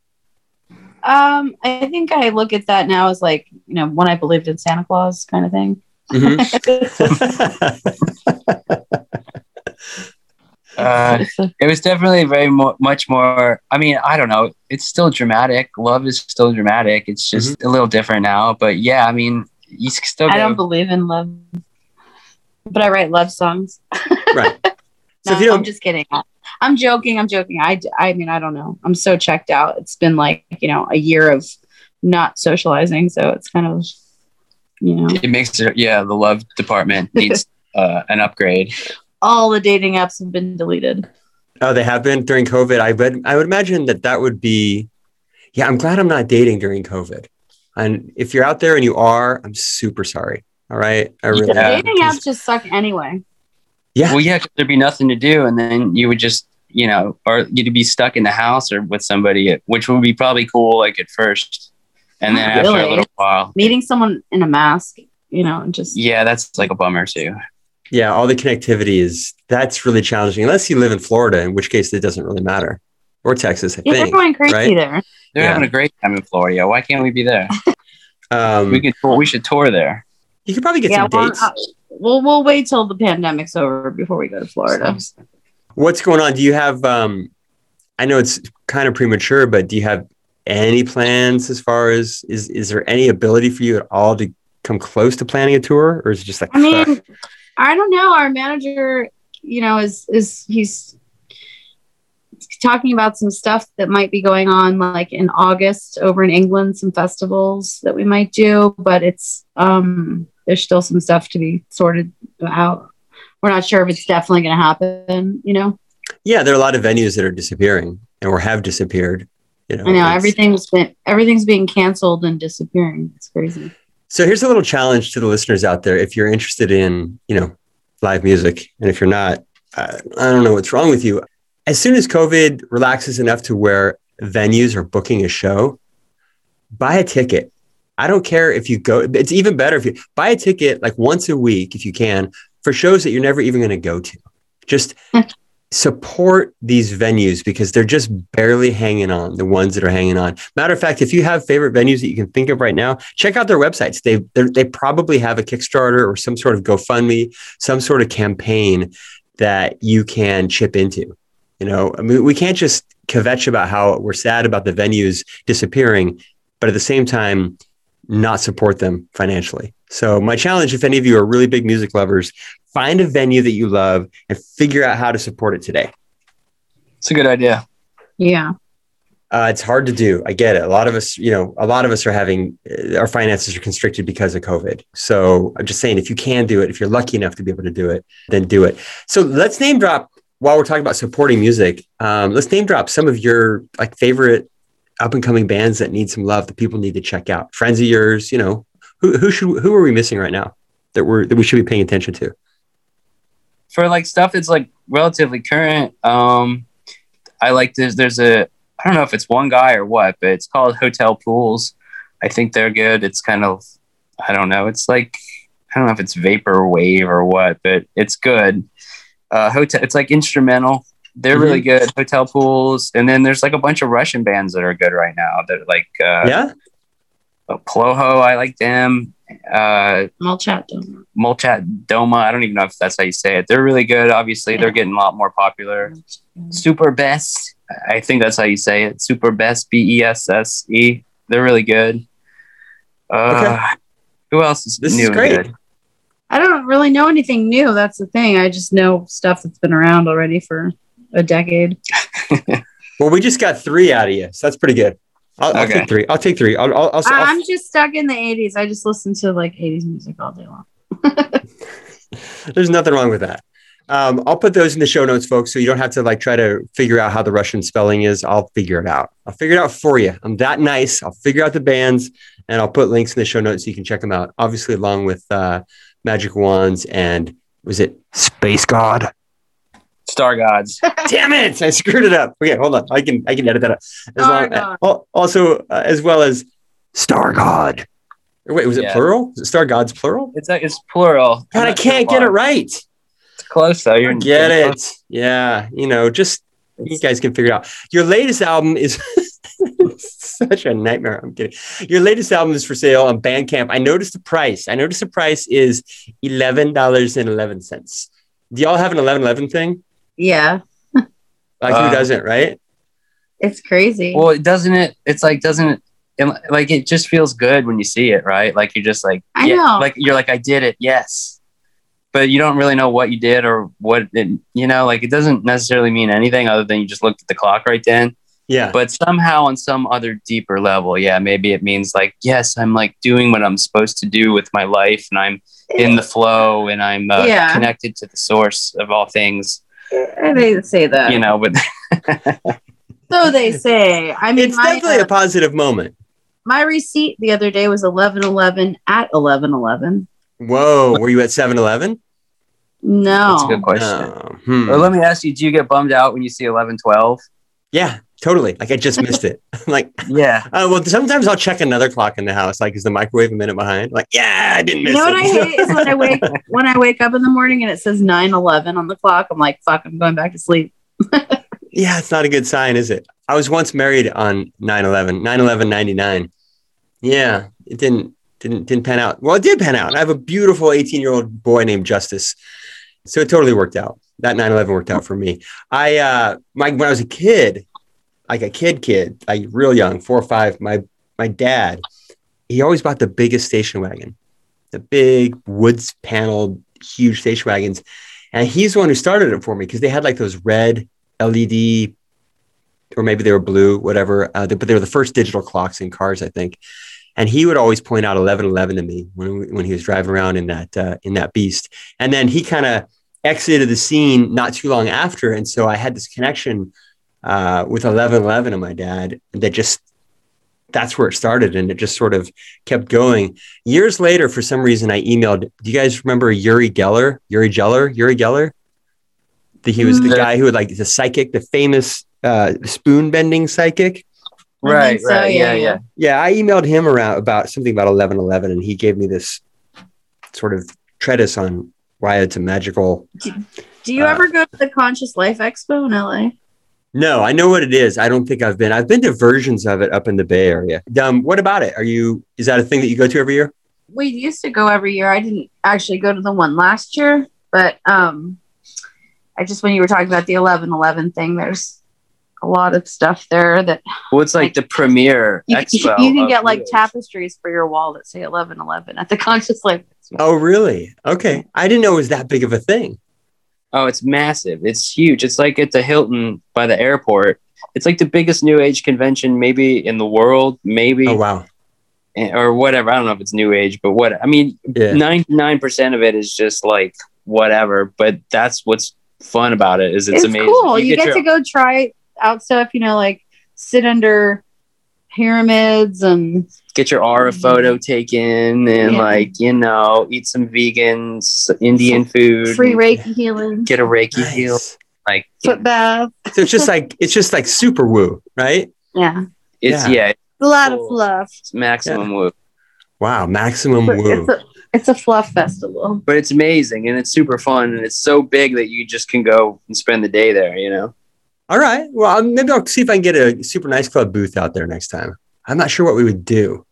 um, I think I look at that now as like you know when I believed in Santa Claus kind of thing. Mhm. Uh, it was definitely very mo- much more. I mean, I don't know. It's still dramatic. Love is still dramatic. It's just a little different now. But yeah, I mean, you still. I don't believe in love, but I write love songs. right. So No, if you I'm just kidding. I'm joking. I'm joking. I, I mean, I don't know. I'm so checked out. It's been like, you know, a year of not socializing. So it's kind of, you know, it makes it. Yeah, the love department needs uh, an upgrade. all the dating apps have been deleted. oh, they have been during COVID. I would I would imagine that that would be. Yeah, I'm glad I'm not dating during COVID. And if you're out there and you are, I'm super sorry. All right, I really. Yeah. dating apps just suck anyway. Yeah. Well, yeah, 'cause there'd be nothing to do, and then you would just, you know, or you'd be stuck in the house or with somebody, which would be probably cool, like at first, and then after a little while, Meeting someone in a mask, you know, and just yeah, that's like a bummer too. Yeah, all the connectivity is that's really challenging unless you live in Florida, in which case it doesn't really matter, or Texas, I yeah, they're going crazy right? there. They're Yeah. having a great time in Florida. Why can't we be there? Um, We could. We should tour there. you could probably get yeah, some well, dates. We'll we'll wait till the pandemic's over before we go to Florida. What's going on? Do you have? Um, I know it's kind of premature, but do you have any plans as far as is is there any ability for you at all to come close to planning a tour, or is it just like I mean, I don't know. Our manager, you know, is is he's talking about some stuff that might be going on like in August over in England, some festivals that we might do, but it's um there's still some stuff to be sorted out. We're not sure if it's definitely going to happen, you know. yeah, there are a lot of venues that are disappearing and or have disappeared. You know, I know everything's been everything's being canceled and disappearing. It's crazy. So here's a little challenge to the listeners out there. If you're interested in, you know, live music, and if you're not, uh, I don't know what's wrong with you. as soon as COVID relaxes enough to where venues are booking a show, buy a ticket. I don't care if you go, it's even better if you buy a ticket like once a week, if you can, for shows that you're never even going to go to. Just mm. support these venues because they're just barely hanging on, the ones that are hanging on. Matter of fact, if you have favorite venues that you can think of right now, check out their websites. They they probably have a Kickstarter or some sort of GoFundMe, some sort of campaign that you can chip into. You know, I mean, we can't just kvetch about how we're sad about the venues disappearing, but at the same time, not support them financially. So my challenge, if any of you are really big music lovers, find a venue that you love and figure out how to support it today. It's a good idea. Yeah. Uh, it's hard to do. I get it. A lot of us, you know, a lot of us are having uh, our finances are constricted because of COVID. So I'm just saying, if you can do it, if you're lucky enough to be able to do it, then do it. So let's name drop while we're talking about supporting music. Um, let's name drop some of your like favorite up and coming bands that need some love that people need to check out. Friends of yours, you know, who who should who are we missing right now that we're that we should be paying attention to? For like stuff that's like relatively current, um, I like there's there's a I don't know if it's one guy or what, but it's called Hotel Pools. I think they're good. It's kind of I don't know. It's like I don't know if it's vapor wave or what, but it's good. Uh, hotel. It's like instrumental. They're mm-hmm. really good. Hotel Pools, and then there's like a bunch of Russian bands that are good right now. That are like uh, yeah, Ploho. I like them. Uh, Molchat Doma. Molchat Doma. I don't even know if that's how you say it. They're really good. Obviously, yeah. they're getting a lot more popular. Superbesse. I think that's how you say it. Superbesse. B E S S E. They're really good. Uh, okay. Who else is this new is great. Good? I don't really know anything new. That's the thing. I just know stuff that's been around already for a decade. well, we just got three out of you, so that's pretty good. I'll, I'll take three. I'll take three. I'll, I'll, I'll, I'm just stuck in the 80s. I just listen to like 80s music all day long. There's nothing wrong with that. Um, I'll put those in the show notes, folks, so you don't have to like try to figure out how the Russian spelling is. I'll figure it out. I'll figure it out for you. I'm that nice. I'll figure out the bands and I'll put links in the show notes so you can check them out. Obviously, along with uh, Magic Wands and was it Space God? Star Gods. Damn it! I screwed it up. Okay, hold on. I can I can edit that up. As Star long, uh, also, uh, as well as Star God. Wait, was it plural? Is it Star Gods plural? It's uh, it's plural. God, I can't get it right. It's close though. You're get it. Close. Yeah, you know, just you guys can figure it out. Your latest album is such a nightmare. I'm kidding. Your latest album is for sale on Bandcamp. I noticed the price. I noticed the price is eleven dollars and eleven cents. Do y'all have an eleven eleven thing? Yeah. like who uh, doesn't, right? It's crazy. Well, it doesn't it? It's like doesn't it? like it just feels good when you see it, right? Like you're just like I yeah, know. Like you're like I did it, yes. But you don't really know what you did or what it, you know. Like it doesn't necessarily mean anything other than you just looked at the clock right then. Yeah. But somehow on some other deeper level, yeah, maybe it means like yes, I'm like doing what I'm supposed to do with my life, and I'm in the flow, and I'm uh, yeah. connected to the source of all things they say that. You know, but so they say. I mean, it's my, definitely uh, a positive moment. My receipt the other day was eleven eleven at eleven eleven. Whoa, were you at 7-Eleven? No. That's a good question. No. Hmm. Or let me ask you, do you get bummed out when you see eleven twelve? Yeah, totally. Like I just missed it. like, yeah. Uh, well, sometimes I'll check another clock in the house. Like, is the microwave a minute behind? Like, yeah, I didn't miss you know it. what I hate is when I wake when I wake up in the morning and it says 9-11 on the clock. I'm like, fuck, I'm going back to sleep. yeah, it's not a good sign, is it? I was once married on 9-11, 9-11, 99. Yeah, it didn't didn't didn't pan out. Well, it did pan out. I have a beautiful 18 year old boy named Justice. So it totally worked out. That 9-11 worked out for me. I uh my when I was a kid, like a kid kid, like real young, four or five, my my dad, he always bought the biggest station wagon, the big woods paneled, huge station wagons. And he's the one who started it for me because they had like those red LED, or maybe they were blue, whatever. Uh, but they were the first digital clocks in cars, I think. And he would always point out 1111 to me when, when he was driving around in that uh, in that beast. And then he kind of exited the scene not too long after, and so I had this connection uh, with 1111 and my dad that just that's where it started and it just sort of kept going years later for some reason i emailed do you guys remember uri geller uri geller uri geller The, he was the Mhm. guy who would like the psychic, the famous uh, spoon bending psychic. Right, so, right, yeah, yeah, yeah. yeah. Yeah, I emailed him around about something about eleven eleven, and he gave me this sort of treatise on why it's a magical. Do you Uh, ever go to the Conscious Life Expo in LA? No, I know what it is. I don't think I've been. I've been to versions of it up in the Bay Area. Um, what about it? Are you? Is that a thing that you go to every year? We used to go every year. I didn't actually go to the one last year, but um, I just when you were talking about the eleven eleven thing, there's a lot of stuff there that Well, it's like the premier you, expo. you can get like New Age. tapestries for your wall that say eleven eleven at the Conscious Life. Oh, really? Okay, I didn't know it was that big of a thing. Oh, it's massive. It's huge. It's like at the Hilton by the airport. It's like the biggest New Age convention maybe in the world, maybe Oh, wow. eh, or whatever. I don't know if it's New Age, but what I mean, Yeah. ninety nine percent of it is just like whatever. But that's what's fun about it. Is it's, It's, amazing. cool. You, get, your- to go try out stuff. You know, like sit under pyramids and get your aura mm-hmm. photo taken and Yeah. like you know eat some vegan Indian food. free Reiki healing, Get a Reiki heal. Like foot bath. So it's just like it's just like super woo, right? Yeah, it's Yeah. yeah, a lot of fluff. it's maximum woo. Wow, maximum But woo. It's a, it's a fluff festival. but it's amazing and it's super fun and it's so big that you just can go and spend the day there you know All right. Well, um, maybe I'll see if I can get a Super Nice Club booth out there next time. I'm not sure what we would do.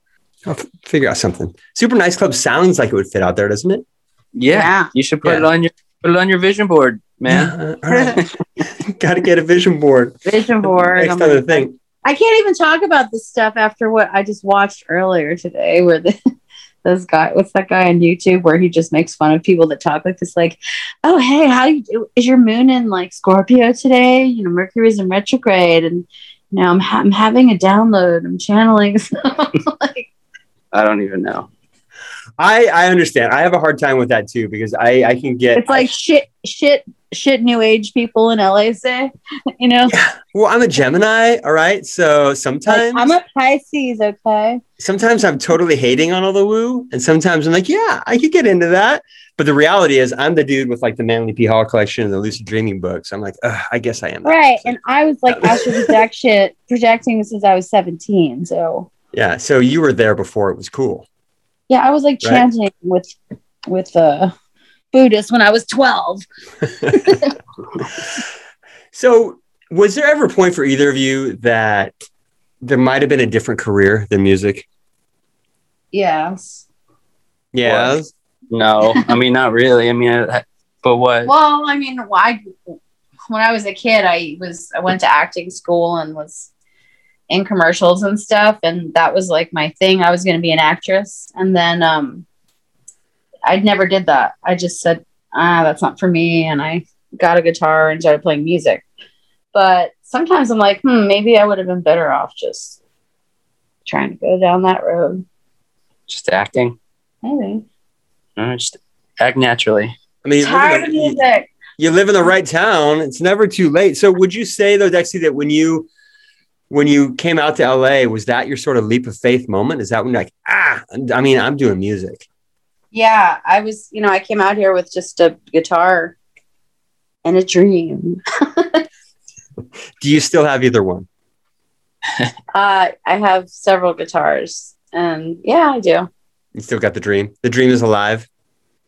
I'll f- figure out something. Super Nice Club sounds like it would fit out there, doesn't it? yeah, you should put Yeah. it on your put it on your vision board man Yeah, all right. Got to get a vision board. Vision board. Next I'm time the like- thing. I can't even talk about this stuff after what I just watched earlier today, where the this guy, what's that guy on YouTube, where he just makes fun of people that talk like this, like, "Oh, hey, how you? Is your moon in like Scorpio today? You know, Mercury's in retrograde, and you know, I'm ha- I'm having a download. I'm channeling." like, i don't even know I, I understand. I have a hard time with that too because I, I can get. it's like shit, shit, shit. New age people in LA say, you know. well, I'm a Gemini. All right. So Like, sometimes I'm a Pisces, okay? sometimes I'm totally hating on all the woo, and sometimes I'm like, yeah, I could get into that. But the reality is, I'm the dude with like the Manly P. Hall collection and the Lucid Dreaming books. I'm like, I guess I am. Right. person. And I was like astral projection projecting since I was 17. So yeah. So you were there before it was cool. Yeah, I was like Right. chanting with with uh Buddhists when I was 12. So, was there ever a point for either of you that there might have been a different career than music? Yes. Yeah. no i mean not really i mean I, but what Well, I mean, I when I was a kid, I was I went to acting school and was in commercials and stuff, and that was like my thing. I was going to be an actress, and then um, I never did that. I just said, ah, that's not for me, and I got a guitar and started playing music. But sometimes I'm like, hmm, maybe I would have been better off just trying to go down that road. just acting Maybe. Uh, just act naturally I mean, you live, Tired in of the, you, music. you live in the right town. It's never too late. So, would you say though, Dexy, that when you when you came out to LA, was that your sort of leap of faith moment? Is that when you're like, ah, I mean, I'm doing music. Yeah, I was, you know, I came out here with just a guitar and a dream. Do you still have either one? Uh, I have several guitars, and yeah, I do. You still got the dream. The dream is alive.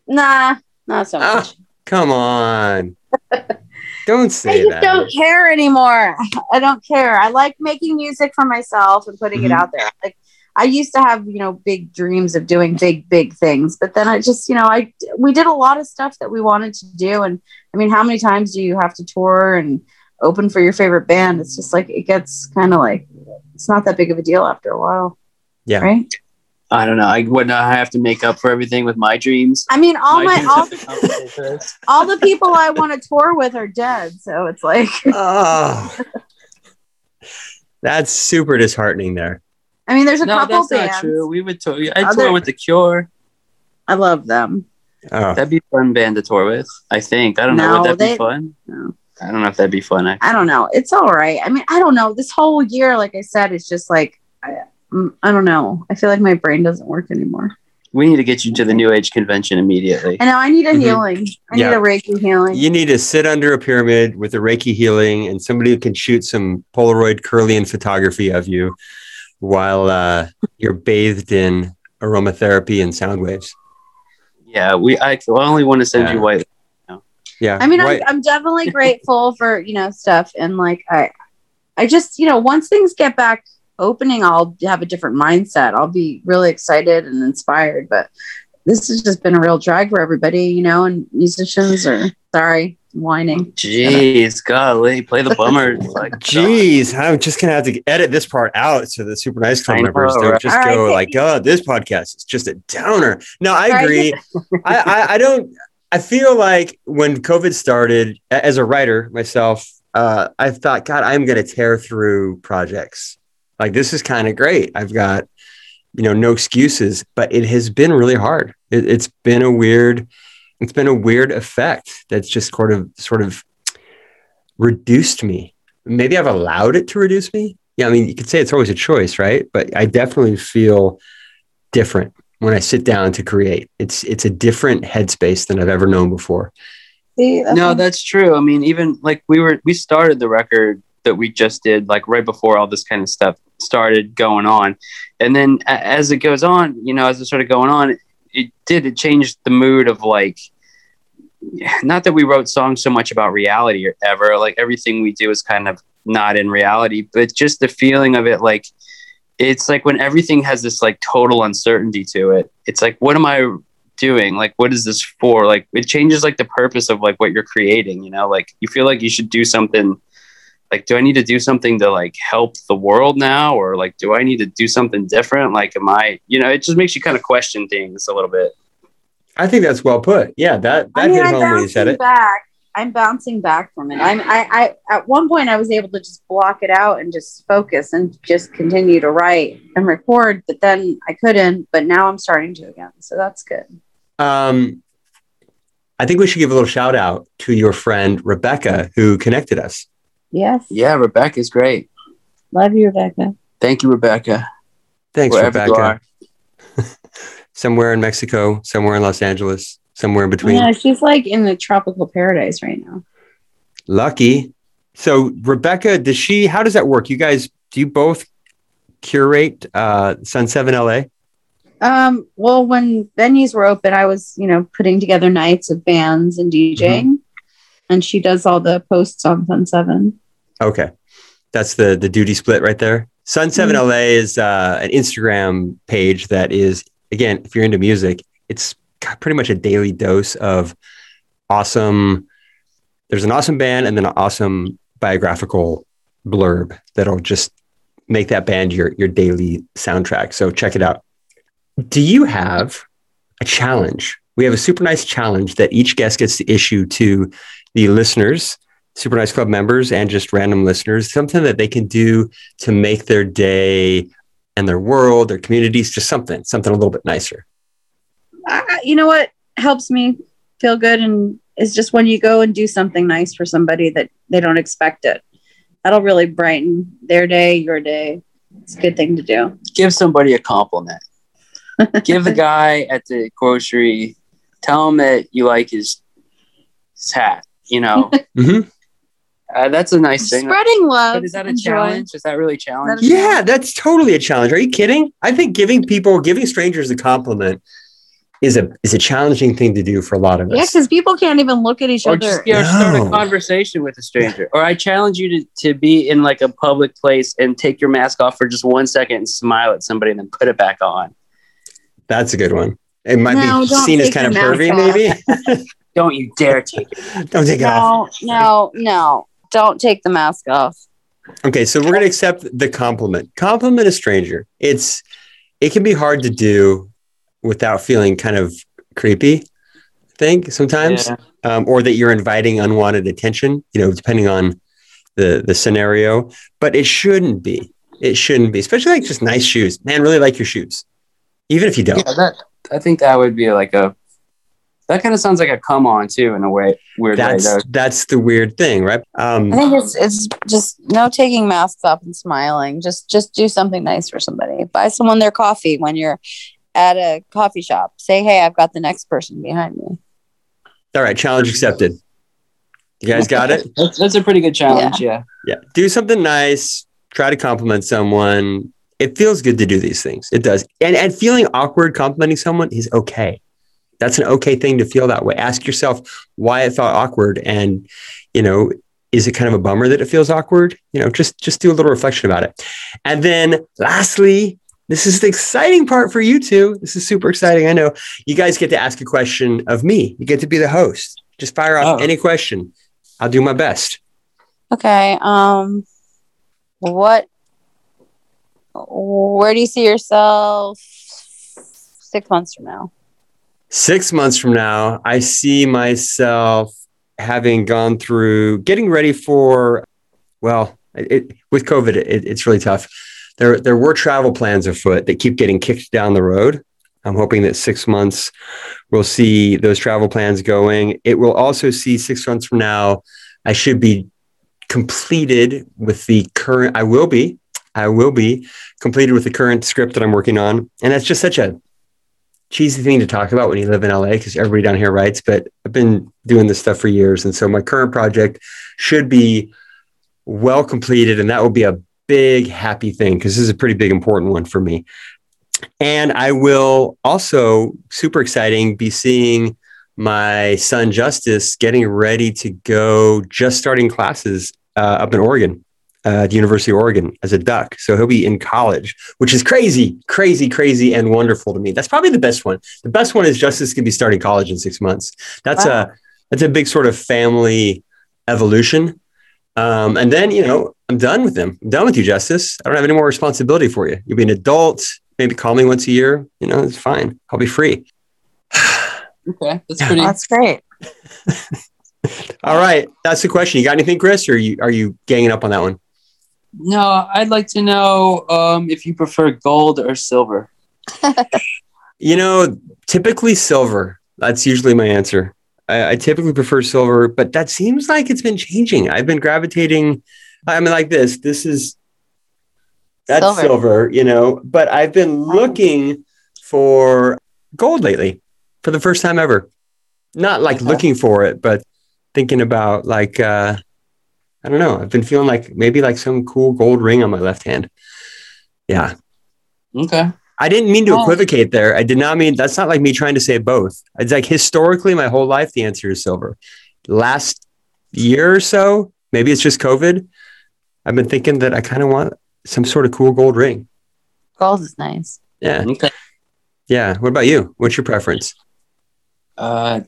Nah, not so Ah, much. Come on. Don't I say just that. don't care anymore. I don't care. I like making music for myself and putting it Mhm. out there. Like I used to have, you know, big dreams of doing big, big things, but then I just, you know, I we did a lot of stuff that we wanted to do, and I mean, how many times do you have to tour and open for your favorite band? It's just like it gets kind of like it's not that big of a deal after a while. Yeah. Right. I don't know i would not have to make up for everything with my dreams I mean, all my, dreams all have to compensate for this. all the people I want to tour with are dead, so it's like Oh. That's super disheartening there. I mean, there's a no couple that's bands. not true we would tour i Other- tour with the cure I love them. Oh. that'd be fun band to tour with i think i don't know No, would that they- be fun No. i don't know if that'd be fun actually. I don't know. It's all right. I mean, I don't know. This whole year, like I said, it's just like I, I don't know. I feel like my brain doesn't work anymore. We need to get you to the New Age convention immediately. I know I need a Mhm. healing. I Yeah. need a Reiki healing. You need to sit under a pyramid with a Reiki healing and somebody who can shoot some Polaroid Kirlian photography of you while uh, you're bathed in aromatherapy and sound waves. Yeah, we. I, I only want to send Yeah. you white. Yeah. I mean, right. I'm, I'm definitely grateful for you know stuff, and like I, I just you know once things get back opening, I'll have a different mindset. I'll be really excited and inspired. But this has just been a real drag for everybody, you know. And musicians are sorry, whining. Jeez, golly, play the bummer. like, Jeez, I'm just gonna have to edit this part out so the super nice club members don't right? just All go right. like, "God, this podcast is just a downer." No, I All right. agree. I, I I don't. I feel like when COVID started, as a writer myself, uh, I thought, God, I'm gonna tear through projects. Like this is kind of great. I've got, you know, no excuses. But it has been really hard. It, it's been a weird. It's been a weird effect that's just sort of sort of reduced me maybe I've allowed it to reduce me. Yeah, I mean, you could say it's always a choice, right? But I definitely feel different when I sit down to create. It's it's a different headspace than I've ever known before. See, No, that's true. I mean, even like we were, we started the record that we just did, like right before all this kind of stuff started going on. And then as it goes on, you know, as it started going on, it did, it changed the mood of like, not that we wrote songs so much about reality or ever, like everything we do is kind of not in reality, but just the feeling of it, like, it's like when everything has this like total uncertainty to it, it's like, what am I doing? Like, what is this for? Like, it changes like the purpose of like what you're creating, you know? Like, you feel like you should do something. Like, do I need to do something to like help the world now? Or like, do I need to do something different? Like, am I, you know, it just makes you kind of question things a little bit. I think that's well put. Yeah, that that I mean, hit I'm home when you said bouncing it. back. I'm bouncing back from it. I'm, I, I, at one point, I was able to just block it out and just focus and just continue to write and record. But then I couldn't. But now I'm starting to again. So that's good. Um, I think we should give a little shout out to your friend Rebecca who connected us. Yes. Yeah, Rebecca's great. Love you, Rebecca. Thank you, Rebecca. Thanks, wherever you Rebecca. are. Somewhere in Mexico, somewhere in Los Angeles, somewhere in between. Yeah, she's like in the tropical paradise right now. Lucky. So Rebecca, does she? How does that work? You guys, do you both curate uh, Sun Seven LA? Um, well, when venues were open, I was, you know, putting together nights of bands and DJing, and she does all the posts on Sun Seven. Okay, that's the the duty split right there. Sun 7 Mm-hmm. LA is uh, an Instagram page that is again, if you're into music, it's pretty much a daily dose of awesome. There's an awesome band and then an awesome biographical blurb that'll just make that band your your daily soundtrack. So check it out. Do you have a challenge? We have a super nice challenge that each guest gets to issue to the listeners, Super Nice Club members, and just random listeners, something that they can do to make their day and their world, their communities, just something, something a little bit nicer. I, you know what helps me feel good and is just when you go and do something nice for somebody that they don't expect it. That'll really brighten their day, your day. It's a good thing to do. Give somebody a compliment. Give the guy at the grocery, tell him that you like his, his hat. You know, Mhm. uh, that's a nice thing. Spreading love. But is that a and joy. challenge? Is that really a challenge? That Yeah, that's totally a challenge. Are you kidding? I think giving people, giving strangers a compliment is a is a challenging thing to do for a lot of us. Yeah, because people can't even look at each or other. just you know, start a conversation with a stranger. Or I challenge you to, to be in like a public place and take your mask off for just one second and smile at somebody and then put it back on. That's a good one. It might No, be seen as kind of your pervy, off. maybe. Don't you dare take it. Don't take it off. No, no, no. Don't take the mask off. Okay, so we're gonna accept the compliment. Compliment a stranger. It's it can be hard to do without feeling kind of creepy. I think sometimes, Yeah. um, or that you're inviting unwanted attention. You know, depending on the the scenario. But it shouldn't be. It shouldn't be, especially like just nice shoes. Man, really like your shoes, even if you don't. Yeah, that I think that would be like a that kind of sounds like a come on too in a way weird That's way. that's the weird thing, right? Um, I think it's it's just no taking masks off and smiling. Just just do something nice for somebody. Buy someone their coffee when you're at a coffee shop. Say, hey, I've got the next person behind me. All right, challenge accepted. You guys got it? That's, that's a pretty good challenge. Yeah. Yeah. Do something nice. Try to compliment someone. It feels good to do these things. It does. And and feeling awkward complimenting someone is okay. That's an okay thing to feel that way. Ask yourself why it felt awkward and you know, is it kind of a bummer that it feels awkward? You know, just just do a little reflection about it. And then lastly, this is the exciting part for you two. This is super exciting. I know you guys get to ask a question of me. You get to be the host. Just fire off Oh. any question. I'll do my best. Okay. Um, what? Where do you see yourself six months from now? Six months from now, I see myself having gone through getting ready for, well, it, with COVID, it, it's really tough. There, there were travel plans afoot that keep getting kicked down the road. I'm hoping that six months we'll see those travel plans going. It will also see six months from now, I should be completed with the current, I will be, I will be completed with the current script that I'm working on. And that's just such a cheesy thing to talk about when you live in LA because everybody down here writes, but I've been doing this stuff for years. And so my current project should be well completed. And that will be a big, happy thing because this is a pretty big, important one for me. And I will also, super exciting, be seeing my son Justice getting ready to go, just starting classes uh, up in Oregon, uh, at the University of Oregon as a duck. So he'll be in college, which is crazy, crazy, crazy, and wonderful to me. That's probably the best one. The best one is Justice can be starting college in six months. That's Wow. a that's a big sort of family evolution. Um, and then you know I'm done with him. I'm done with you, Justice. I don't have any more responsibility for you. You'll be an adult. Maybe call me once a year. You know, it's fine. I'll be free. Okay. That's pretty. That's great. All right, that's the question. You got anything, Chris? Or are you are you ganging up on that one? No, I'd like to know um, if you prefer gold or silver. You know, typically silver. That's usually my answer. I, I typically prefer silver, but that seems like it's been changing. I've been gravitating. I mean, like this. This is that's silver. Silver. you know. But I've been looking for gold lately for the first time ever. Not like Okay. looking for it, but thinking about like uh, I don't know. I've been feeling like maybe like some cool gold ring on my left hand. Yeah. Okay. I didn't mean to Oh. equivocate there. I did not mean that's not like me trying to say both. It's like historically, my whole life, the answer is silver. Last year or so, maybe it's just COVID. I've been thinking that I kind of want some sort of cool gold ring. Gold is nice. Yeah. Okay. Yeah. What about you? What's your preference? Uh,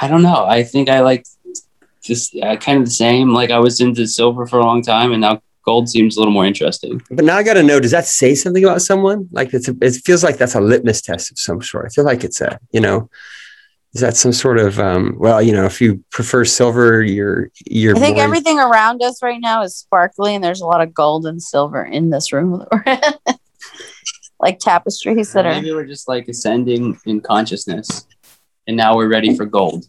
I don't know. I think I like just uh, kind of the same. Like I was into silver for a long time, and now gold seems a little more interesting. But now I got to know, does that say something about someone? Like it's a, it feels like that's a litmus test of some sort. I feel like it's a, you know, is that some sort of, um, well, you know, if you prefer silver, you're, you're I think more- everything around us right now is sparkly, and there's a lot of gold and silver in this room that we're in. like tapestries that are. Maybe we're just like ascending in consciousness, and now we're ready for gold.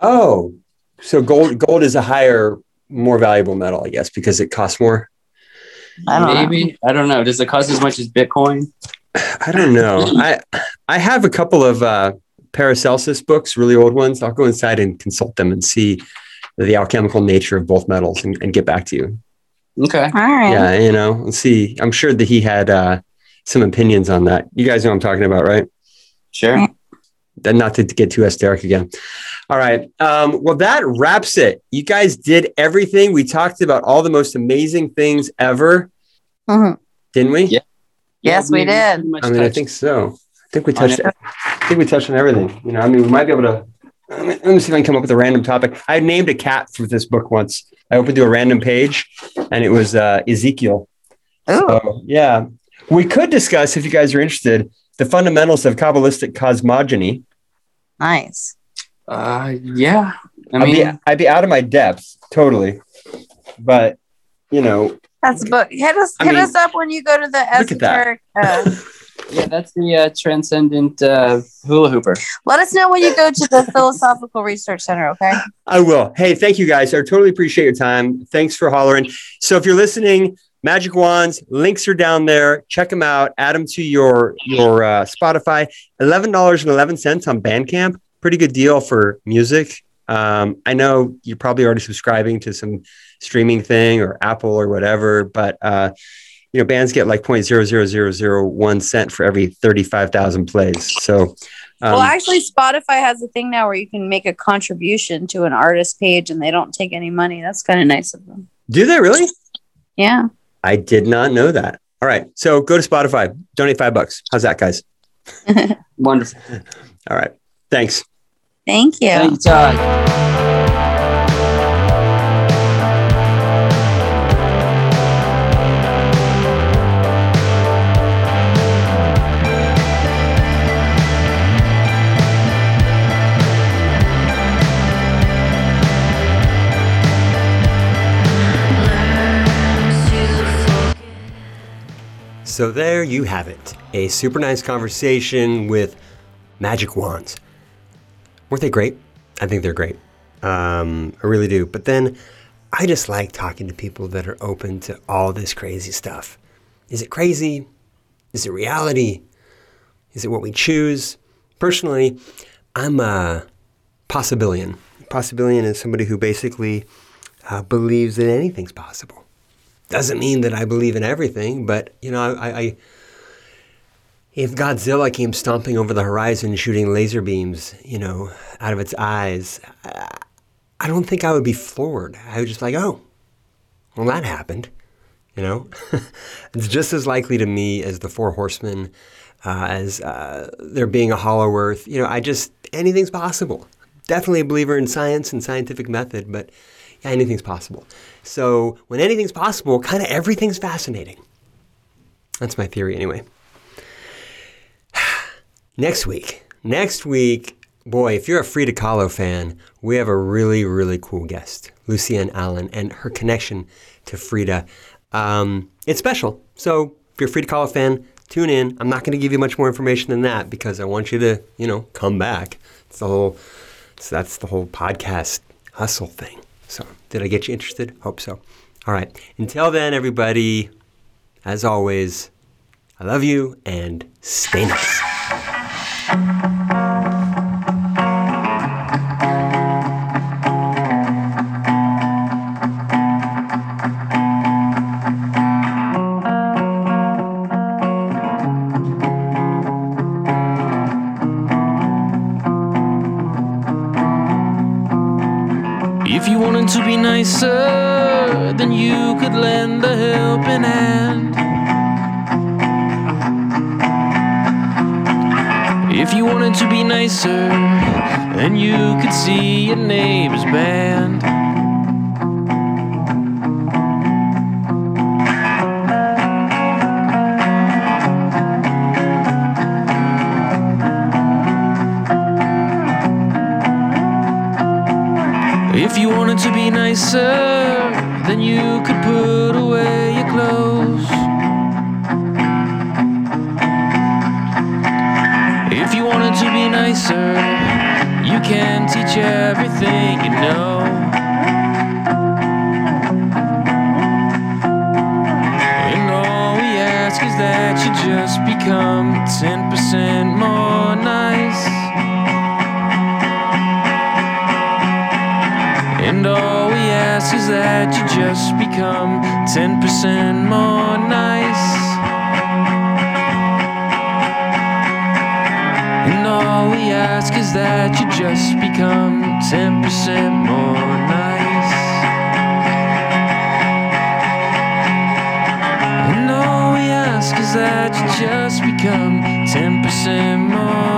Oh, so gold gold is a higher, more valuable metal, I guess, because it costs more. I don't know. Maybe I don't know. Does it cost as much as Bitcoin? I don't know. I I have a couple of uh, Paracelsus books, really old ones. I'll go inside and consult them and see the alchemical nature of both metals and, and get back to you. Okay. All right. Yeah, you know, let's see. I'm sure that he had uh, some opinions on that. You guys know what I'm talking about, right? Sure. Then not to get too esoteric again. All right. Um, well, that wraps it. You guys did everything. We talked about all the most amazing things ever, Mhm. didn't we? Yeah. Yes, we did. I mean, I think so. I think we touched. I think we touched on everything. You know, I mean, we might be able to. Let me, see if I can come up with a random topic. I named a cat for this book once. I opened to a random page, and it was uh, Ezekiel. Oh, So, yeah, we could discuss if you guys are interested the fundamentals of Kabbalistic cosmogony. Nice. Uh, yeah. I I would be, I'd be out of my depth totally, but you know, That's a book. Hit us I hit mean, us up when you go to the look at that. esoteric. Uh, yeah, that's the uh, transcendent uh, hula hooper. let us know when you go to the Philosophical Research Center, okay? I will. Hey, thank you guys. I totally appreciate your time. Thanks for hollering. So if you're listening, Magic Wands links are down there. Check them out. Add them to your your uh, Spotify. Eleven dollars and eleven cents on Bandcamp. Pretty good deal for music. Um, I know you're probably already subscribing to some streaming thing or Apple or whatever, but uh, you know bands get like point zero zero zero zero one cent for every thirty five thousand plays. So. Um, well, actually, Spotify has a thing now where you can make a contribution to an artist page and they don't take any money. That's kind of nice of them. do they really? Yeah. I did not know that. All right. So go to Spotify, donate five bucks. How's that, guys? Wonderful. All right. Thanks. Thank you. Thank you, Todd. So there you have it. A super nice conversation with magic wands. Weren't they great? I think they're great. Um, I really do. But then I just like talking to people that are open to all this crazy stuff. Is it crazy? Is it reality? Is it what we choose? Personally, I'm a possibilian. Possibilian is somebody who basically uh, believes that anything's possible. Doesn't mean that I believe in everything, but you know, I, I if Godzilla came stomping over the horizon, shooting laser beams, you know, out of its eyes, I, don't think I would be floored. I would just like, oh, well, that happened. You know, it's just as likely to me as the Four Horsemen, uh, as uh, there being a Hollow Earth. You know, I just anything's possible. Definitely a believer in science and scientific method, but yeah, anything's possible. So when anything's possible, kind of everything's fascinating. That's my theory, anyway. Next week, next week, boy, if you're a Frida Kahlo fan, we have a really, really cool guest, Lucienne Allen, and her connection to Frida. Um, it's special. So if you're a Frida Kahlo fan, tune in. I'm not going to give you much more information than that because I want you to, you know, come back. It's the whole, so that's the whole podcast hustle thing. So, did I get you interested? Hope so. All right. Until then, everybody, as always, I love you and stay nice. If you wanted to be nicer, nicer, then you could see your neighbor's band. If you wanted to be nicer, then you could put nicer, you can teach everything you know. And all we ask is that you just become 10% more nice. And all we ask is that you just become 10% more nice. All we ask is that you just become 10% more nice. And all we ask is that you just become 10% more